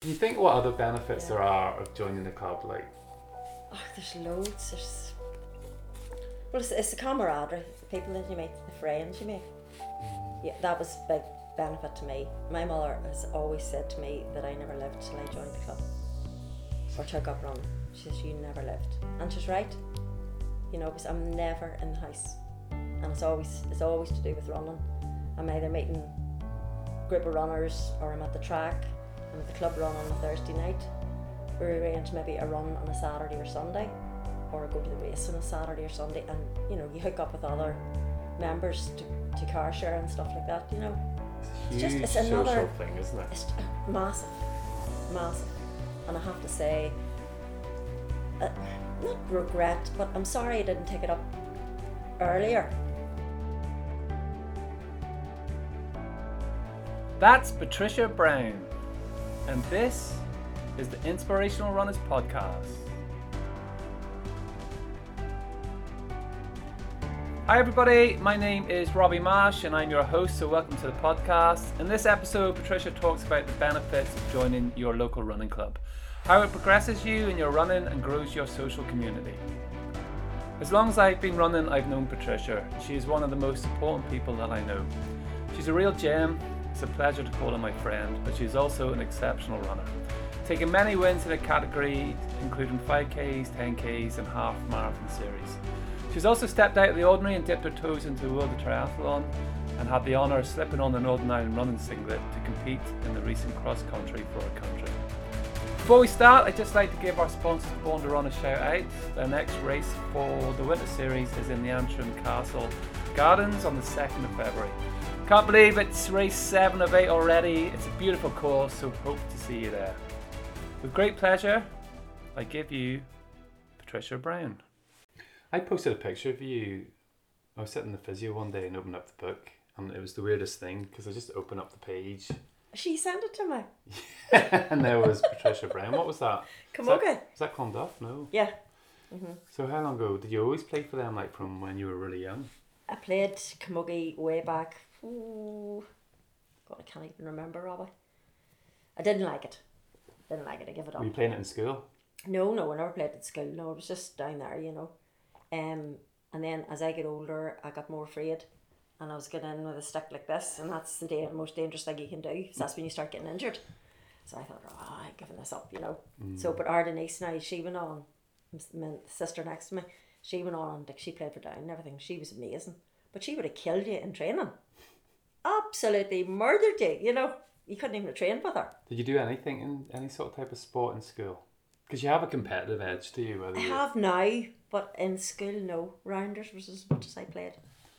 Do you think what other benefits Yeah. there are of joining the club? Like, Oh, there's loads. There's well, it's, it's the camaraderie, the people that you meet, the friends you make. Mm. Yeah, that was a big benefit to me. My mother has always said to me that I never lived till I joined the club or took up running. She says you never lived, and she's right. You know, because I'm never in the house, and it's always it's always to do with running. I'm either meeting a group of runners or I'm at the track. I'm the club run on a Thursday night. We arrange maybe a run on a Saturday or Sunday, or go to the race on a Saturday or Sunday, and you know you hook up with other members to, to car share and stuff like that. You know, it's just- it's social another- thing, isn't it? it's massive, massive, and I have to say, uh, not regret, but I'm sorry I didn't take it up earlier. That's Patricia Brown, and this is the Inspirational Runners Podcast. Hi, everybody. My name is Robbie Marsh, and I'm your host. So, welcome to the podcast. In this episode, Patricia talks about the benefits of joining your local running club, how it progresses you in your running and grows your social community. As long as I've been running, I've known Patricia. She is one of the most important people that I know. She's a real gem. It's a pleasure to call her my friend, but she's also an exceptional runner. Taking many wins in a category including 5Ks, 10Ks, and half marathon series. She's also stepped out of the ordinary and dipped her toes into the world of triathlon and had the honour of slipping on the Northern Ireland running singlet to compete in the recent cross country for her country. Before we start, I'd just like to give our sponsors Born to Run a shout out. Their next race for the Winter Series is in the Antrim Castle Gardens on the 2nd of February. Can't believe it's race 7 of 8 already. It's a beautiful course, so hope to see you there. With great pleasure, I give you Patricia Brown. I posted a picture of you. I was sitting in the physio one day and opened up the book, and it was the weirdest thing because I just opened up the page, She sent it to me. and there was Patricia Brown. What was that? Come Was okay. that, was that Clonduff? No. Yeah, mm-hmm. Mm-hmm. So how long ago did you always play for them? Like from when you were really young? I played Camogie way back. Ooh, God, I can't even remember, Robbie. I didn't like it. Didn't like it. I give it up. Were you playing it in school? No, no, I never played it at school. No, it was just down there, you know. Um, and then as I get older, I got more afraid, and I was getting in with a stick like this, and that's the da- most dangerous thing you can do. 'cause that's when you start getting injured. So I thought, oh, I'm giving this up, you know. So, but our Denise now, she went on, my sister next to me, she went on, like she played for Down and everything. She was amazing, but she would have killed you in training. Absolutely murdered you, you know. You couldn't even have trained with her. Did you do anything in any sort of type of sport in school? Because you have a competitive edge do you, I have now, but in school, no. Rounders was as much as I played.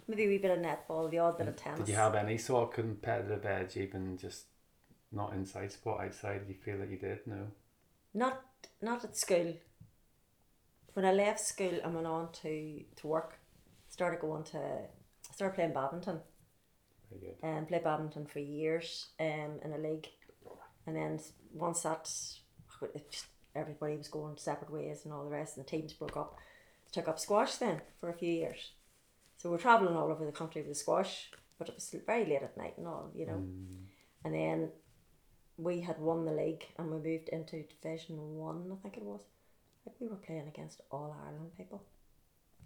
Maybe a wee bit of netball, the odd bit of tennis. Did you have any sort of competitive edge, even just not inside sport, outside? Do you feel that you did? No. Not not at school. When I left school and went on to, to work, started going to started playing badminton Very good. and played badminton for years um, in a league. And then once that, everybody was going separate ways and all the rest, and the teams broke up. Took up squash then for a few years. So we're travelling all over the country with squash, but it was very late at night and all, you know. And then we had won the league and we moved into Division One, I think it was. Like we were playing against all Ireland people,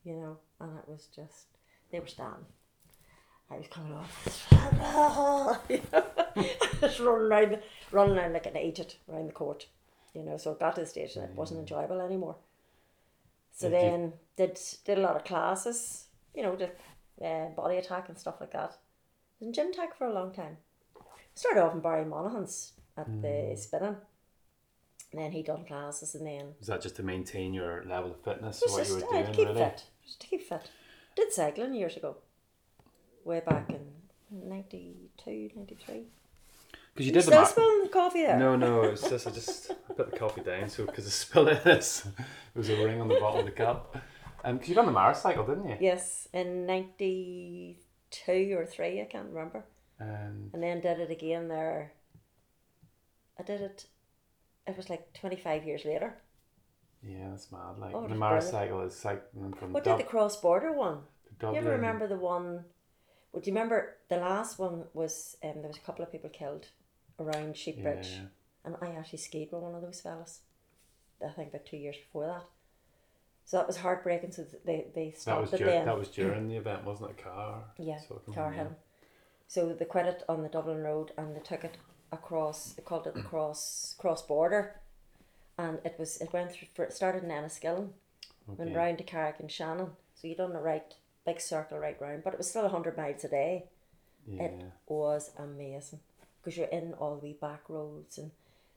you know, and it was just they were standing. I was coming off, just running around, running around like an agent around the court, you know. So it got to the stage that it wasn't enjoyable anymore. So Did you- then did did a lot of classes, you know, did uh, body attack and stuff like that. Was in gym tech for a long time. Started off in Barry Monaghan's at Mm. the spinning. And then he done classes and then Was that just to maintain your level of fitness, just, what you were uh, doing, keep really? fit. Just to keep fit. Did cycling years ago. Way back in 92, 93. Because you did the still spilling the coffee there? No, no, it's just I just put the coffee down so because I spilled it. There was a ring on the bottom of the cup. Um, because you ran the Maracycle, didn't you? Yes, in 92 or 3, I can't remember. Um, And then did it again there. I did it, it was like 25 years later. yeah, that's mad. Like Oh, the it cycle is cycling from What Dub- did the cross border one? Dublin. You ever remember the one? Well, do you remember the last one was um, there was a couple of people killed around Sheepbridge, yeah. and I actually skied with one of those fellas. I think about two years before that. So that was heartbreaking. So they they That stopped was it dur- that was during the event, wasn't it? Car. Yeah, So car him. So they quit it on the Dublin Road and they took it across. They called it the cross cross border, and it was it went through. For, it started in Enniskillen, went round to Carrick-on-Shannon. So you done the right big circle right round, but it was still hundred miles a day. Yeah. It was amazing because you're in all the wee back roads and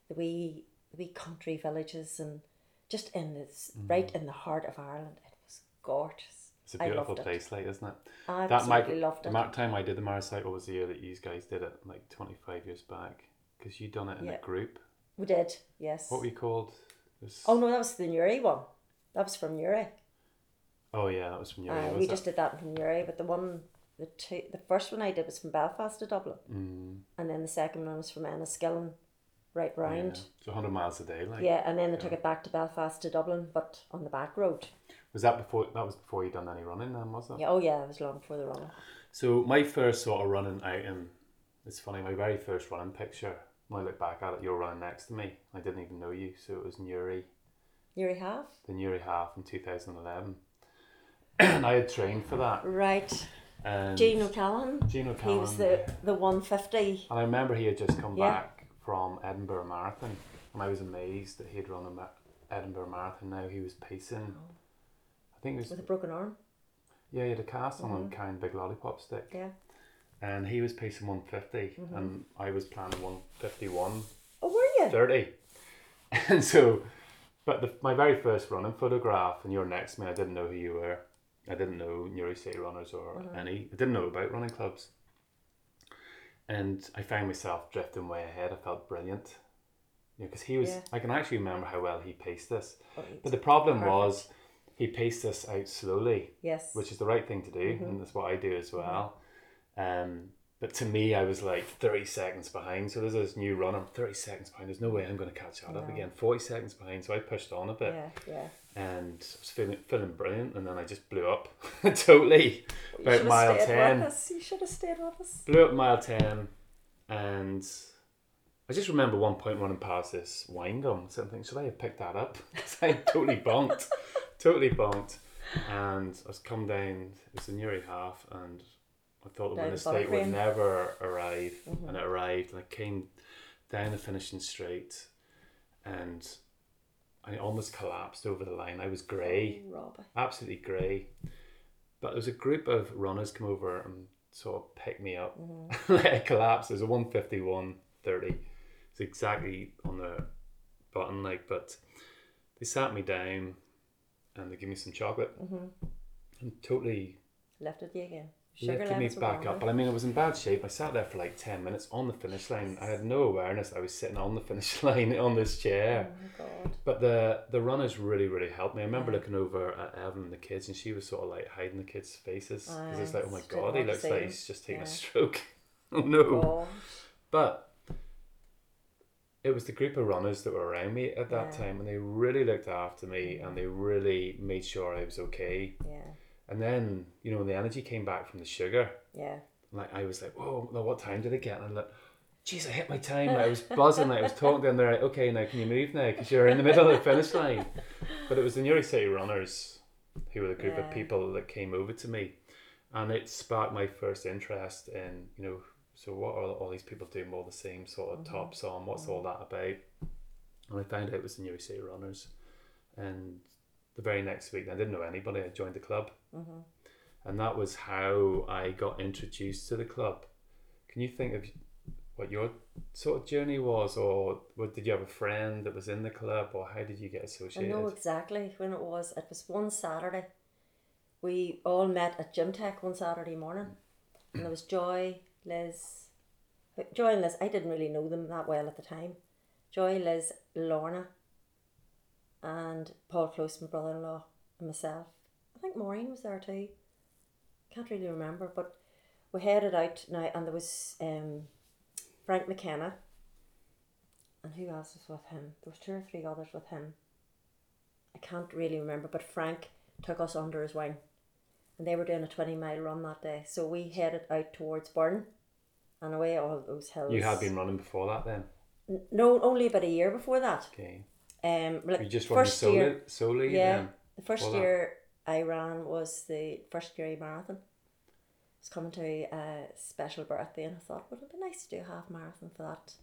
the wee the wee country villages and just in this mm-hmm. right in the heart of Ireland. It was gorgeous. It's a beautiful loved it. place, like, isn't it? I that absolutely mic- loved the it. mar- time I did the Maracycle was the year that you guys did it, like 25 years back. Because you'd done it in Yeah. a group. We did, yes. What were you called? Was- Oh no, that was the Newry one. That was from Newry. Oh, yeah, that was from your Uh, we it? just did that from Newry, but the one, the two, the first one I did was from Belfast to Dublin, Mm, and then the second one was from Enniskillen, right yeah. round. So 100 miles a day, like. Yeah, and then they took it back to Belfast to Dublin, but on the back road. Was that before? That was before you done any running, then, was it? Yeah, oh yeah, it was long before the running. So my first sort of running out, and it's funny, my very first running picture. When I look back at it, you're running next to me. I didn't even know you, so it was Newry, Newry half. the Newry half in 2011. and I had trained for that. Right, And Gene O'Callaghan. Gene He was the the one fifty. And I remember he had just come Yeah. back from Edinburgh Marathon, and I was amazed that he had run the Edinburgh Marathon. Now he was pacing. I think it was with a broken arm. yeah, he had a cast on Mm-hmm. and carrying a big lollipop stick, Yeah. and he was pacing one Mm-hmm. and I was planning 151. Oh, were you? thirty, and so, but the, my very first running photograph, and you're next to me. I didn't know who you were. I didn't know Newry City Runners or Mm-hmm. any. I didn't know about running clubs. And I found myself drifting way ahead. I felt brilliant. You know, because he was, Yeah. I can actually remember how well he paced this. Oh, But the problem perfect. was he paced this out slowly, Yes. which is the right thing to do, Mm-hmm. and that's what I do as well. Um, but to me, I was like 30 seconds behind. So there's this new runner, 30 seconds behind. There's no way I'm going to catch that up again. 40 seconds behind. So I pushed on a bit yeah, yeah. And I was feeling, feeling brilliant. And then I just blew up totally about mile have stayed 10. with us. You should have stayed with us. Blew up mile 10. And I just remember one point running past this wine gum. So I'm thinking, should I have picked that up? I totally bonked. totally bonked. And I was come down, it was the Newry half, and I thought winner the state would never arrive. Mm-hmm. And it arrived, and I came down the finishing straight, and I almost collapsed over the line. I was grey Oh, absolutely grey. But there was a group of runners come over and sort of pick me up. Mm-hmm. like I collapsed. There's a 151 30. It's exactly on the button, like, but they sat me down and they gave me some chocolate mm-hmm. and totally Lifted you again. Lifted me back up. But I mean, I was in bad shape. I sat there for like 10 minutes on the finish line. I had no awareness. I was sitting on the finish line on this chair. Oh my god. But the the runners really really helped me. I remember looking over at Evan and the kids, and she was sort of like hiding the kids' faces because it's like, oh my god, he looks like he's just taking a stroke. oh no! God. But it was the group of runners that were around me at that Yeah. time, and they really looked after me, and they really made sure I was okay. Yeah. And then you know when the energy came back from the sugar, Yeah. like I was like, whoa, now what time did I get? And I'm like, geez, I hit my time. Like, I was buzzing. Like, I was talking to them. They're like, okay, now can you move now? Because you're in the middle of the finish line. But it was the Newry City Runners who were the group Yeah. of people that came over to me. And it sparked my first interest in, you know, so what are all these people doing all the same sort of mm-hmm. tops on? What's all mm-hmm. that about? And I found out it was the Newry City Runners. And the very next week, I didn't know anybody. I joined the club Mm-hmm. and that was how I got introduced to the club. Can you think of what your sort of journey was, or what, did you have a friend that was in the club, or how did you get associated? I know exactly when it was. It was one Saturday. We all met at Gym Tech one Saturday morning, and there was Joy, Liz, Joy and Liz. I didn't really know them that well at the time. Joy, Liz, Lorna, and Paul Close, my brother-in-law, and myself. I think Maureen was there too. Can't really remember, but we headed out now, and there was um, Frank McKenna. And who else was with him? There was two or three others with him. I can't really remember, but Frank took us under his wing, and they were doing a twenty mile run that day. So we headed out towards Burn, and away all those hills. you had been running before that then. N- No, only about a year before that. Okay. Um, like You just first solely, year, solely yeah, then? the first year I ran was the first Kerry Marathon. I was coming to a special birthday, and I thought, well, it'd be nice to do a half marathon for that,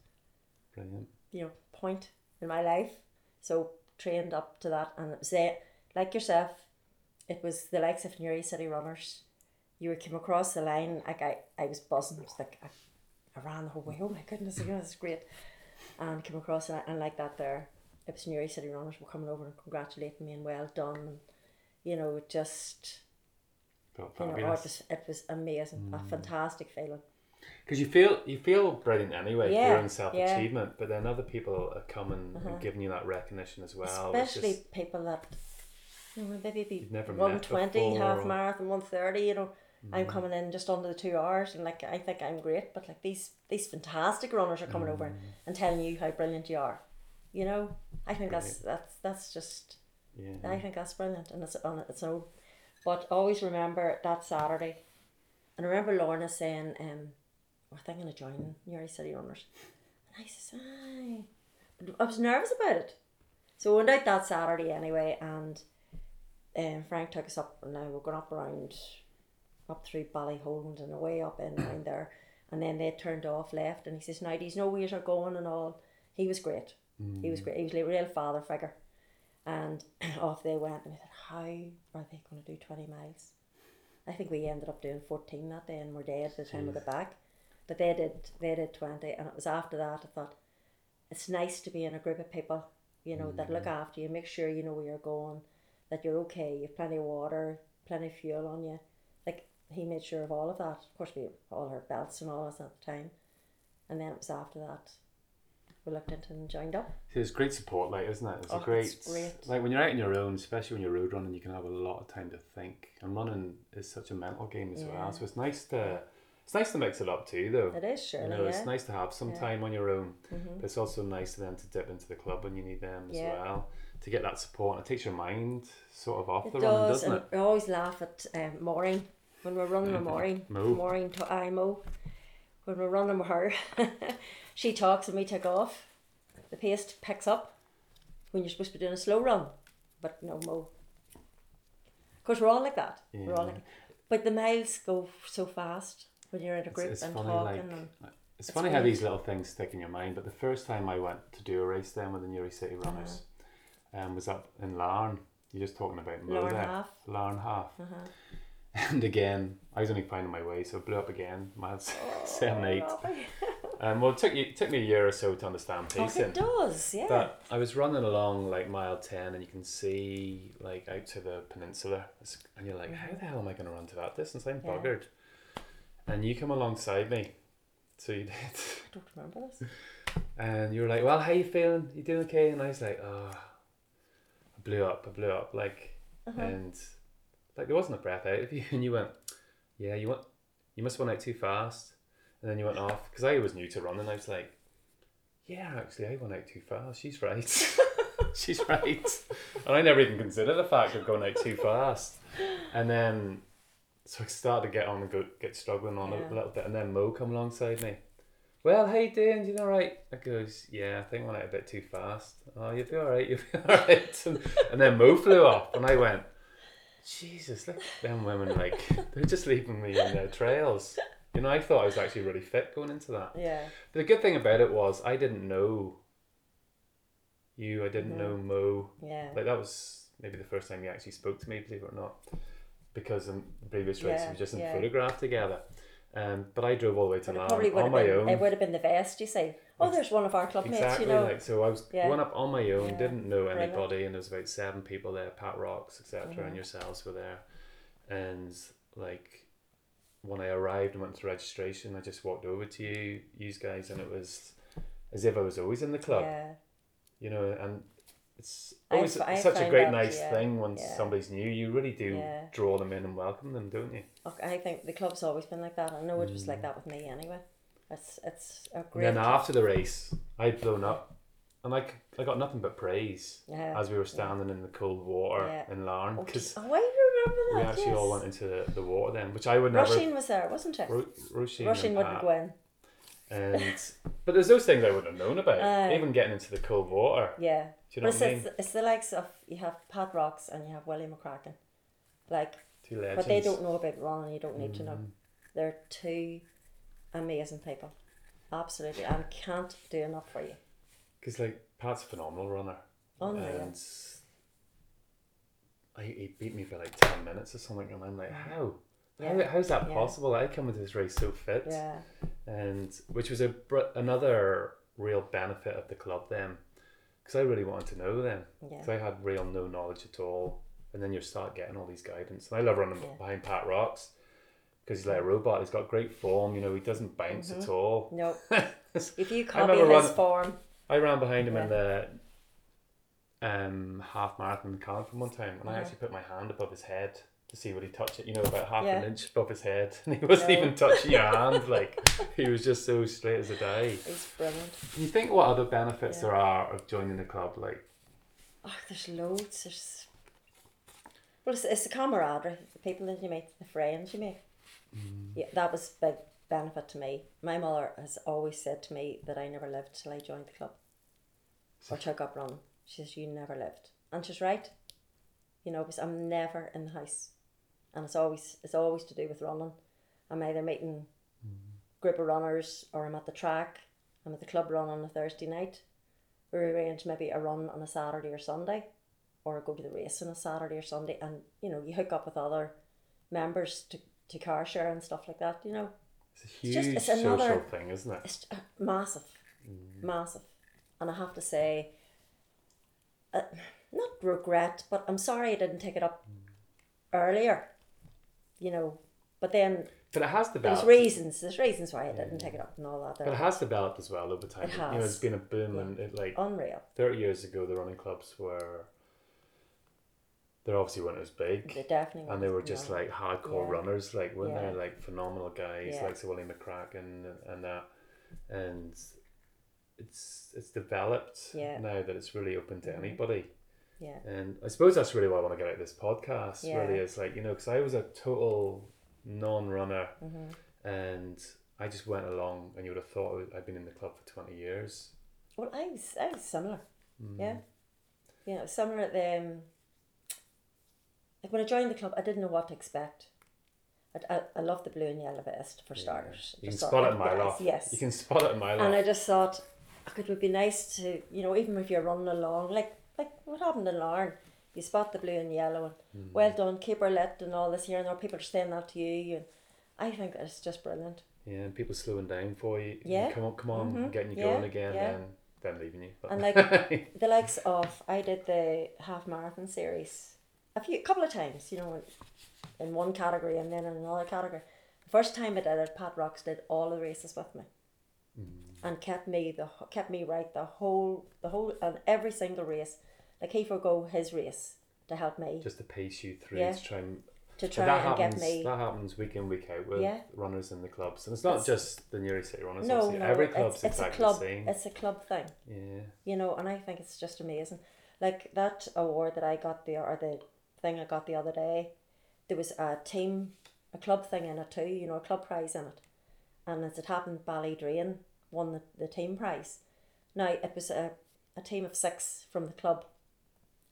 Brilliant. you know, point in my life. So trained up to that, and it was there, like yourself. It was the likes of Newry City Runners. You came across the line, like I, I was buzzing. It was like I, I ran the whole way. Oh my goodness, you know, it's great. And came across it, and like that there, it was Newry City Runners were coming over and congratulating me and well done. And, you know, just Felt you know, it was it was amazing, a fantastic feeling. Because you feel you feel brilliant anyway Yeah, your own self achievement, but then other people are coming Uh-huh. and giving you that recognition as well. Especially is- people that you know maybe be You've met one twenty half marathon, one thirty. You know, Mm-hmm. I'm coming in just under the two hours, and like I think I'm great, but like these these fantastic runners are coming over and, Mm. and telling you how brilliant you are. You know, I think that's that's that's just yeah. I think that's brilliant, and it's on its own. But always remember that Saturday, and I remember Lorna saying, um, "We're thinking of joining Newry City Runners," and I says, "Aye," but I was nervous about it. So we went out that Saturday anyway, and um, Frank took us up, and now we're going up around, up through Ballyholland and away up in around there, and then they turned off left, and he says, "Now these no ways are going and all." He was great. He was great. He was a real father figure. And off they went, and I said, How are they going to do 20 miles? I think we ended up doing 14 that day and we're dead by the time we got back. But they did, they did 20, and it was after that I thought, it's nice to be in a group of people, you know, that look mm. after you, make sure you know where you're going, that you're okay, you have plenty of water, plenty of fuel on you. Like, he made sure of all of that. Of course, we all our belts and all that at the time. And then it was after that into and joined up. It's great support, like isn't it? It's Oh, a great, it's great. like when you're out on your own, especially when you're road running, you can have a lot of time to think. And running is such a mental game as Yeah. well. So it's nice to, it's nice to mix it up too, though. It is surely, you know, yeah. Mm-hmm. it's nice to have some time on your own, but it's also nice then to dip into the club when you need them as Yeah. well to get that support. And it takes your mind sort of off It the running, does, doesn't and it? we always laugh at um, Maureen when we're running with Maureen. Mo. Maureen, to I Mo. When we're running with her, she talks and we take off. The pace picks up when you're supposed to be doing a slow run, but no Mo. Because we're all like that. We're all like, but the miles go so fast when you're in a group It's, it's and funny, talking. like and, it's, funny how these little things stick in your mind. But the first time I went to do a race then with the Newry City Uh-huh. Runners, um, was up in Larne. You're just talking about Mo Larne there. Half. Larne half. Uh-huh. And again, I was only finding my way, so it blew up again. Miles seven, eight. Um, well, it took you it took me a year or so to understand Oh, pacing. it does, yeah. But I was running along like mile ten, and you can see like out to the peninsula, and you're like, "How the hell am I going to run to that distance? I'm. Yeah. buggered." And you come alongside me, so you did, I don't remember this. and you were like, "Well, how you feeling? You doing okay?" And I was like, "Oh, I blew up, I blew up, like, Uh-huh. and like there wasn't a breath out of you, and you went, yeah, you went, you must have went out too fast, and then you went off because I was new to running. I was like, yeah, actually, I went out too fast. She's right. She's right. And I never even considered the fact of going out too fast. And then, so I started to get on and go, get struggling on Yeah. a little bit. And then Mo come alongside me. Well, you doing? You all right? I goes, yeah, I think I went out a bit too fast. Oh, you'll be all right. You'll be all right. And, and then Mo flew off, and I went, Jesus, look at them women. Like they're just leaving me in their trails. You know, I thought I was actually really fit going into that. Yeah. The good thing about it was I didn't know you. I didn't mm-hmm. know Mo. Yeah. Like that was maybe the first time you actually spoke to me, believe it or not, because in the previous race Yeah, we were just in yeah. photograph together. Um, but I drove all the way to would on have my been. own. It would have been the best. You say, "Oh, there's one of our club mates." Exactly, You know. like so I was Yeah. going up on my own, Yeah. didn't know anybody, and there was about seven people there, Pat Rocks, etc., Mm-hmm. and yourselves were there, and like when I arrived and went to registration, I just walked over to you, you guys, and it was as if I was always in the club, yeah. you know, and it's I always such a great that, nice yeah, thing when yeah. somebody's new. You really do Yeah. draw them in and welcome them, don't you? I think the club's always been like that. I know it was like mm. that with me anyway. It's it's a And great. then after the race, I'd blown up, and i got nothing but praise as we were standing in the cold water in Larne Oh, because oh, I remember that. we actually yes. all went into the, the water then, which I would never. Roisin was there, wasn't it? Ro- Roisin Roisin and wouldn't go in. And but there's those things I wouldn't have known about. Aye. Even getting into the cold water. Yeah. Do you know but what I it's, mean? it's, it's the likes of you have Pat Rocks and you have Willie McCracken. Like Two legends. what they don't know about running, you don't need to know. Mm. They're two amazing people. Absolutely. And can't do enough for you. Because like Pat's a phenomenal runner. Unreal. And I, he beat me by like ten minutes or something, and I'm like, how? Yeah. How, how's that Yeah. possible? I come into this race so fit, Yeah. and which was a another real benefit of the club then, because I really wanted to know them. Yeah. So I had real no knowledge at all, and then you start getting all these guidance. And I love running behind Pat Rocks because he's like a robot. He's got great form. You know, he doesn't bounce at all. No. If you copy his run- form, I ran behind him in the um, half marathon in Cardiff one time, and I actually put my hand above his head to see would he touched it. You know, about half Yeah. an inch above his head, and he wasn't even touching your hand. Like he was just so straight as a die. he's brilliant. You think what other benefits Yeah. there are of joining the club? Like, Oh, there's loads. There's well, it's, it's the camaraderie, the people that you meet, the friends you make. Mm. Yeah, that was a big benefit to me. My mother has always said to me that I never lived till I joined the club or took up running. She says you never lived, and she's right. You know, because I'm never in the house, and it's always it's always to do with running. I'm either meeting group of runners or I'm at the track. I'm at the club run on a Thursday night. We arrange maybe a run on a Saturday or Sunday, or go to the race on a Saturday or Sunday, and you know you hook up with other members to, to car share and stuff like that. You know, it's a huge just- it's social thing, isn't it? it's uh, massive, massive, and I have to say, uh, not regret, but I'm sorry I didn't take it up earlier. You know, but then But it has developed. there's reasons. There's reasons why I didn't take it up and all that. But it has developed as well over time. It You know, has. it's been a boom, and it like Unreal. 30 years ago, the running clubs were. They obviously weren't as big. They definitely. and they were just like hardcore Yeah. runners, like weren't Yeah. they? Like phenomenal guys, Yeah. like Sir William McCracken and, and that, and it's it's developed Yeah. now that it's really open to Mhm. anybody, yeah. and I suppose that's really why I want to get out of this podcast. Yeah. Really, is like you know, because I was a total non-runner, hmm and I just went along, and you would have thought I'd been in the club for twenty years. Well, I was, I was similar. Mm. Yeah. Know, similar at the. Um, like when I joined the club, I didn't know what to expect. I, I, I love the blue and yellow vest for starters. You can spot it my yes, off. Yes. You can spot it in my and off. I just thought, oh, it would be nice to, you know, even if you're running along, like like what happened in Larne, you spot the blue and yellow and Mm. well done, keep her lit and all this here and there. People are saying that to you, and I think that it's just brilliant. Yeah, and people slowing down for you. Yeah. Come on, come on, Mhm. getting you Yeah, going again, yeah. then then leaving you. But And like the likes of I did the half marathon series a few couple of times, you know, in, one category and then in another category. The first time I did it, Pat Rocks did all the races with me, and kept me the kept me right the whole the whole and every single race. Like he forgo his race to help me just to pace you through Yeah. to try and to try that and happens get me. that happens week in week out with Yeah. runners in the clubs and it's not It's- just the Newry City runners No, obviously. no, every it's, club's it's a exactly club. the same It's a club thing. yeah you know, and I think it's just amazing. Like that award that I got the or the thing I got the other day, there was a team, a club thing in it too. You know, a club prize in it, and as it happened, Ballydrain won the, the team prize. Now it was a, a team of six from the club,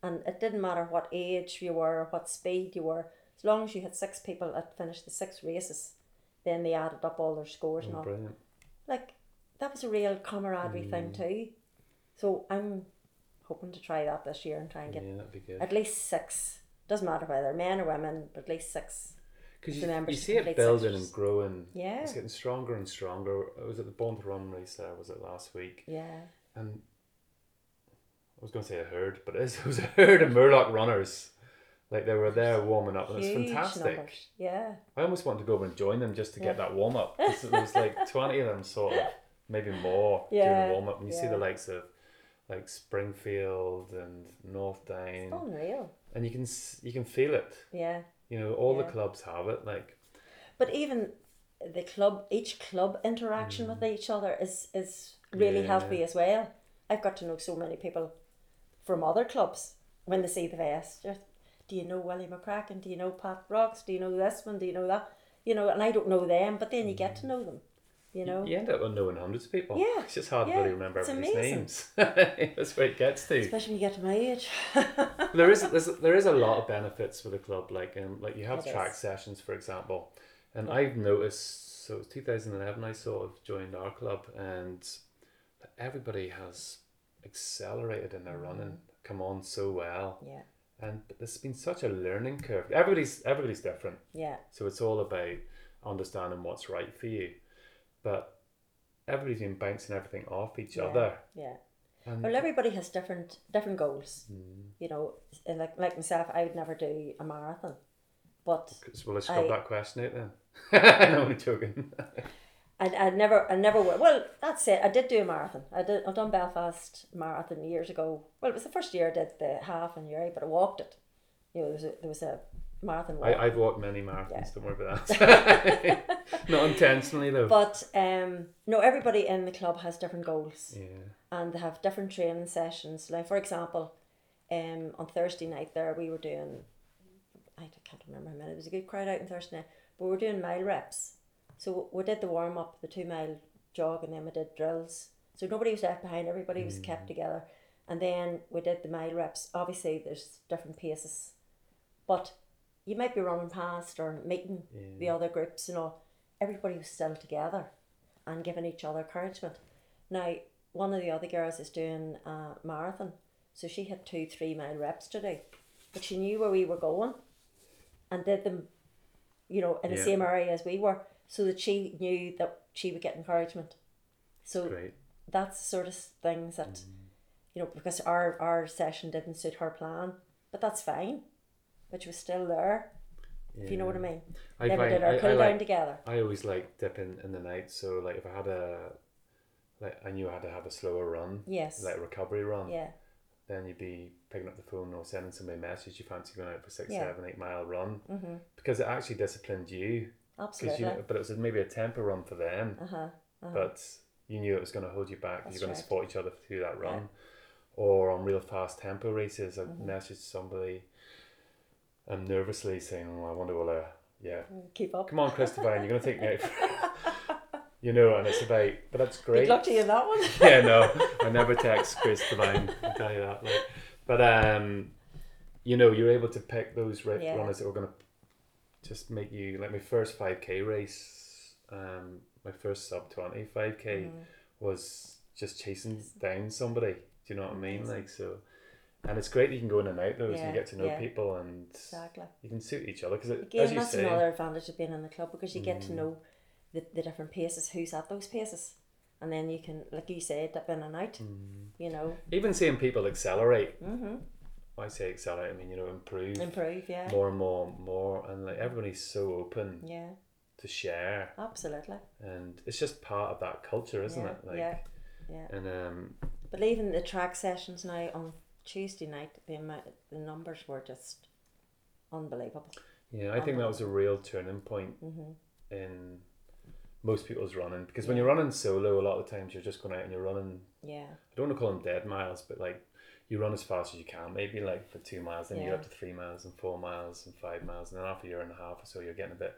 and it didn't matter what age you were, or what speed you were, as long as you had six people that finished the six races, then they added up all their scores and Oh, all brilliant like that was a real camaraderie thing mm. too. So I'm hoping to try that this year and try and get yeah that'd be good at least six. Doesn't matter whether men or women, but at least six. Because you, you see it building sectors. and growing Yeah. it's getting stronger and stronger I was at the Bond Run race there was it last week Yeah. and I was going to say a herd but it was, it was a herd of Murloc runners like they were there warming up and it was Huge fantastic numbers. Yeah. I almost wanted to go over and join them just to Yeah. get that warm up. There was like twenty of them, sort of, maybe more doing Yeah, the warm up. And you see the likes of like Springfield and North Down, Unreal. and you can you can feel it. Yeah. You know, all Yeah. the clubs have it. Like, But even the club each club interaction with each other is is really Mm. Yeah. healthy as well. I've got to know so many people from other clubs when they see the vest. Just, do you know Willie McCracken? Do you know Pat Rocks? Do you know this one? Do you know that? You know, and I don't know them, but then you get to know them. You know. You end up knowing hundreds of people. Yeah, It's just hard yeah, to really remember everybody's amazing. names. That's where it gets to. Especially when you get to my age. there is there is a lot of benefits for the club. Like um, like you have It track is. sessions, for example, and I've noticed. So it was 2011. I sort of joined our club, and everybody has accelerated in their running, come on so well, yeah. and there's been such a learning curve. Everybody's everybody's different, Yeah. so it's all about understanding what's right for you, but everybody's been bouncing everything off each Yeah. other. Yeah. And Well, everybody has different different goals. Mm. You know, and like like myself, I would never do a marathon, but well, let's scrub that question out then. no, I'm joking. I I never I never would. Well, that's it. I did do a marathon. I did. I've done Belfast marathon years ago. Well, it was the first year I did the half in Newry, but I walked it. You know, there was a, there was a marathon walk. I, I've walked many marathons, Yeah. don't worry about that. Not intentionally though. but um, no, everybody in the club has different goals. yeah. and they have different training sessions. Like for example, um, on Thursday night there we were doing, I can't remember how many. It was a good crowd out on Thursday night, but we were doing mile reps. So we did the warm up, the two mile jog, and then we did drills. So nobody was left behind. Everybody was kept together, and then we did the mile reps. Obviously, there's different paces, but you might be running past or meeting the other groups and all. Everybody was still together and giving each other encouragement. Now, one of the other girls is doing a marathon, so she had two three mile reps to do, but she knew where we were going, and did them, you know, in the Yeah. same area as we were, so that she knew that she would get encouragement. So Great. that's the sort of things that, Mm. you know, because our our session didn't suit her plan, but that's fine, but she was still there. If you know what I mean. I we find- did our I- I cool down like- together. I always like dipping in the night. So like if I had a like I knew I had to have a slower run, Yes. like a recovery run, Yeah. then you'd be picking up the phone or sending somebody a message. You fancy going out for six, Yeah. seven, eight mile run Mhm. because it actually disciplined you. Absolutely. you, but it was maybe a tempo run for them, uh huh. but you knew it was going to hold you back. That's You're going right. to support each other through that Yeah. Mm-hmm. run. Or on real fast tempo races, I messaged somebody um, nervously saying, "Oh, I wonder will I, yeah, Keep up. come on, Christopher, you're going to take me out." For... you know, and it's about, but that's great. Good luck to you that one. yeah, no, I never text Chris Divine. I'll tell you that. Like, but um, you know, you're able to pick those ra- Yeah. runners that were going to just make you like my first five k race. Um, my first sub 20 5k Mm. was just chasing down somebody. Do you know what I mean? Like so. And it's great that you can go in and out those and you get to know yeah. people and Exactly. you can suit each other because Again, as you that's say, another advantage of being in the club because you get Mm. to know the, the different paces, who's at those paces. And then you can, like you said, dip in and out, Mm. you know, even seeing people accelerate. mm-hmm. I say accelerate, I mean you know improve. improve, yeah. more and more and more and like everybody's so open Yeah, to share absolutely. and it's just part of that culture isn't yeah, it like yeah, yeah. and um But even the track sessions now on Tuesday night, the, amount, the numbers were just unbelievable. yeah i think that was a real turning point Mm-hmm. in most people's running because when you're running solo a lot of the times you're just going out and you're running Yeah, i don't want to call them dead miles but like you run as fast as you can maybe like for two miles then Yeah. get up to three miles and four miles and five miles and then after a year and a half or so you're getting a bit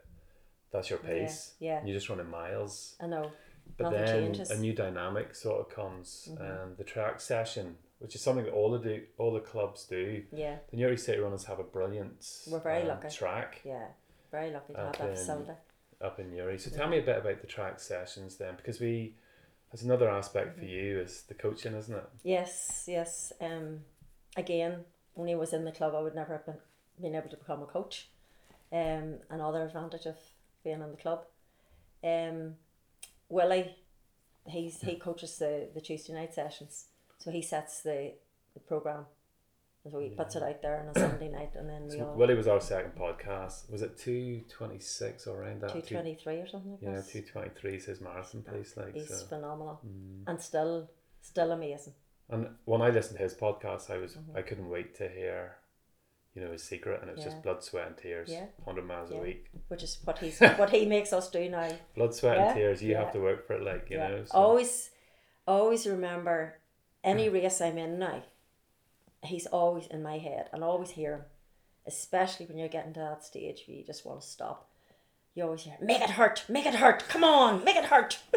that's your pace yeah. and you're just running miles I know. But Nothing then changes. a new dynamic sort of comes, Mm-hmm. and the track session, which is something that all the do, all the clubs do. Yeah, The Newry City Runners have a brilliant We're very um, lucky. track yeah. Very lucky to have that in- facility. up in Newry. So tell me a bit about the track sessions then, because we there's another aspect Mm-hmm. for you is the coaching, isn't it? Yes, yes. Um, again, when I was in the club, I would never have been, been able to become a coach. Um, another advantage of being in the club. Um, Willie, he's he coaches the, the Tuesday night sessions, so he sets the, the program. So he puts it out there on a Sunday night, and then we So all Willie was our second podcast. Was it two twenty six or around that? two twenty three or something like Yeah, that. two twenty three says marathon place like He's so. phenomenal Mm. and still still amazing. And when I listened to his podcast, I was Mm-hmm. I couldn't wait to hear, you know, his secret, and it was Yeah. just blood, sweat, and tears. Yeah. Hundred miles Yeah. a week, Which is what he's what he makes us do now. blood, sweat, Yeah, and tears. You yeah. have to work for it, like you Yeah. know. So. Always, always remember any race I'm in now. He's always in my head, and I always hear him. Especially when you're getting to that stage where you just want to stop. You always hear, "Make it hurt, make it hurt, come on, make it hurt."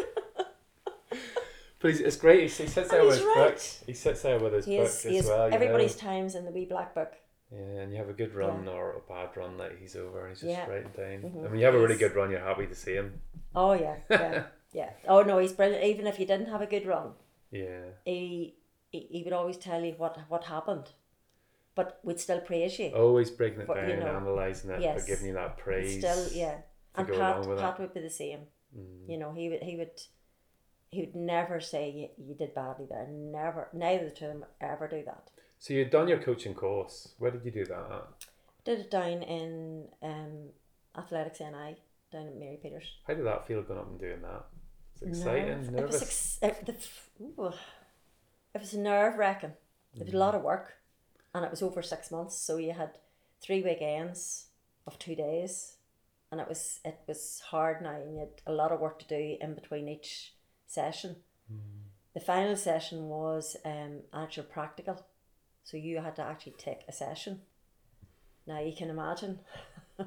But he's, it's great. He, he sits there with his right. book. He sits there with his He book is, as is well. you everybody's know. times in the wee black book. Yeah, and you have a good run or a bad run that he's over. And he's just Yeah. writing down. Mhm. And when you have a really good run, you're happy to see him. Oh yeah, yeah, yeah. Oh no, he's brilliant. Even if you didn't have a good run, Yeah. he he, he would always tell you what what happened, but we'd still praise you. Always breaking it But, down, you know, analysing it, yes. but giving you that praise. still, yeah. And Pat Pat would be the same. Mm. You know, he would he would he would never say you, you did badly there. Never. Neither of the two of them ever do that. So you'd done your coaching course. Where did you do that at? Did it down in um, athletics NI down at Mary Peters. How did that feel going up and doing that? Exciting, Nerve- nervous. It was, ex- it, the, f- ooh, it was nerve wracking. It was a lot of work, and it was over six months. So you had three weekends of two days, and it was it was hard now, and you had a lot of work to do in between each session. The final session was um actual practical, so you had to actually take a session. Now you can imagine.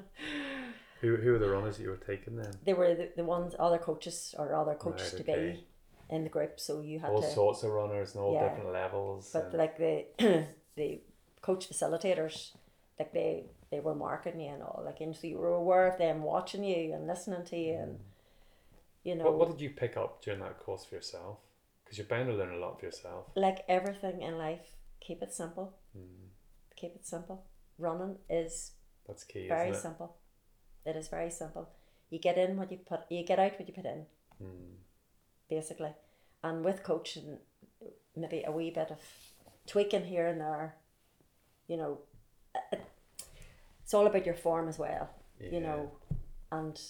Who, who were the runners that you were taking then? they were the, the ones other coaches or other coaches Right, to be in the group so you had All to sorts of runners and all Yeah. different levels. but like the the coach facilitators like they they were marking you and all like and so you were aware of them watching you and listening to you and you know what, what did you pick up during that course for yourself? Because you're bound to learn a lot for yourself. like everything in life keep it simple Mm. keep it simple running is That's key, very simple it is very simple you get in what you put you get out what you put in Mm. basically. And with coaching, maybe a wee bit of tweaking here and there, you know, it's all about your form as well, Yeah. you know. And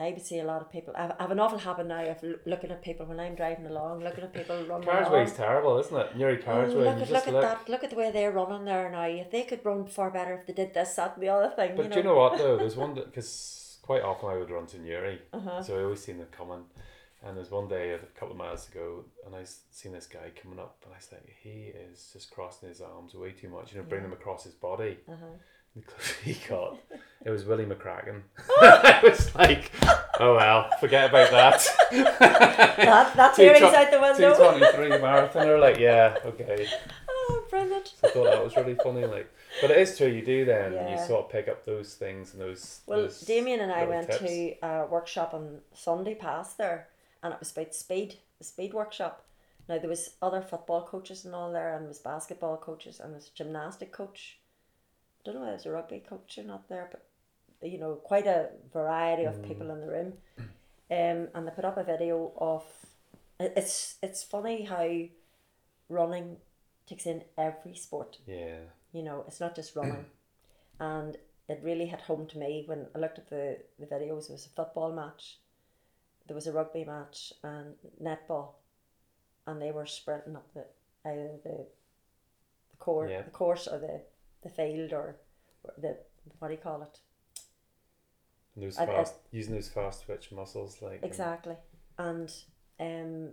I would see a lot of people. I have, I have an awful habit now of looking at people when I'm driving along, looking at people running Carriageway's terrible, isn't it? Newry Oh, Carriageway, look at look at look. that! Look at the way they're running there now. If they could run far better if they did this, that, and the other thing. But you know. do you know what though? There's one because quite often I would run to Newry, Uh-huh. so I always seen them coming. And there's one day a couple of miles ago, and I seen this guy coming up, and I was like, he is just crossing his arms way too much, you know, bring Yeah. them across his body. Uh-huh. The closer he got, it was Willie McCracken. Oh. I was like, oh well, forget about that. That, that Two theory's tw- out the window. 223 marathoner, like, yeah, okay. oh, brilliant. I thought that was really funny. Like, but it is true. You do then. You sort of pick up those things and those. Well, those Damien and I went tips. to a workshop on Sunday past there, and it was about speed, the speed workshop. Now there was other football coaches and all there, and there was basketball coaches and there was a gymnastic coach. Don't know whether there's a rugby coach or not there, but you know, quite a variety of people in the room. Um, and they put up a video of it's it's funny how running takes in every sport Yeah. you know, it's not just running. and it really hit home to me when I looked at the, the videos. There was a football match, there was a rugby match, and netball. And they were sprinting up the either the the course, Yeah. the course or the, the field or the what do you call it? And those I- I- fast, using those fast twitch muscles, like Exactly. And um,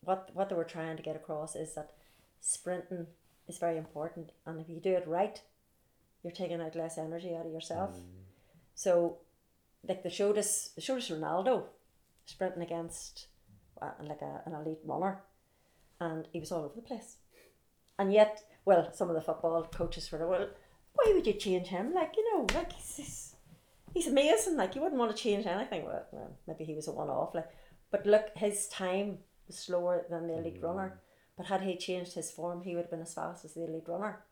what what they were trying to get across is that sprinting is very important, and if you do it right, you're taking out less energy out of yourself. So, like they showed us, they showed us Ronaldo sprinting against uh, like a, an elite runner, and he was all over the place. And yet, well, some of the football coaches were well, why would you change him? Like you know, like he's he's, amazing. Like you wouldn't want to change anything. Well, well, maybe he was a one off. Like, but look, his time was slower than the elite runner. But had he changed his form, he would have been as fast as the elite runner.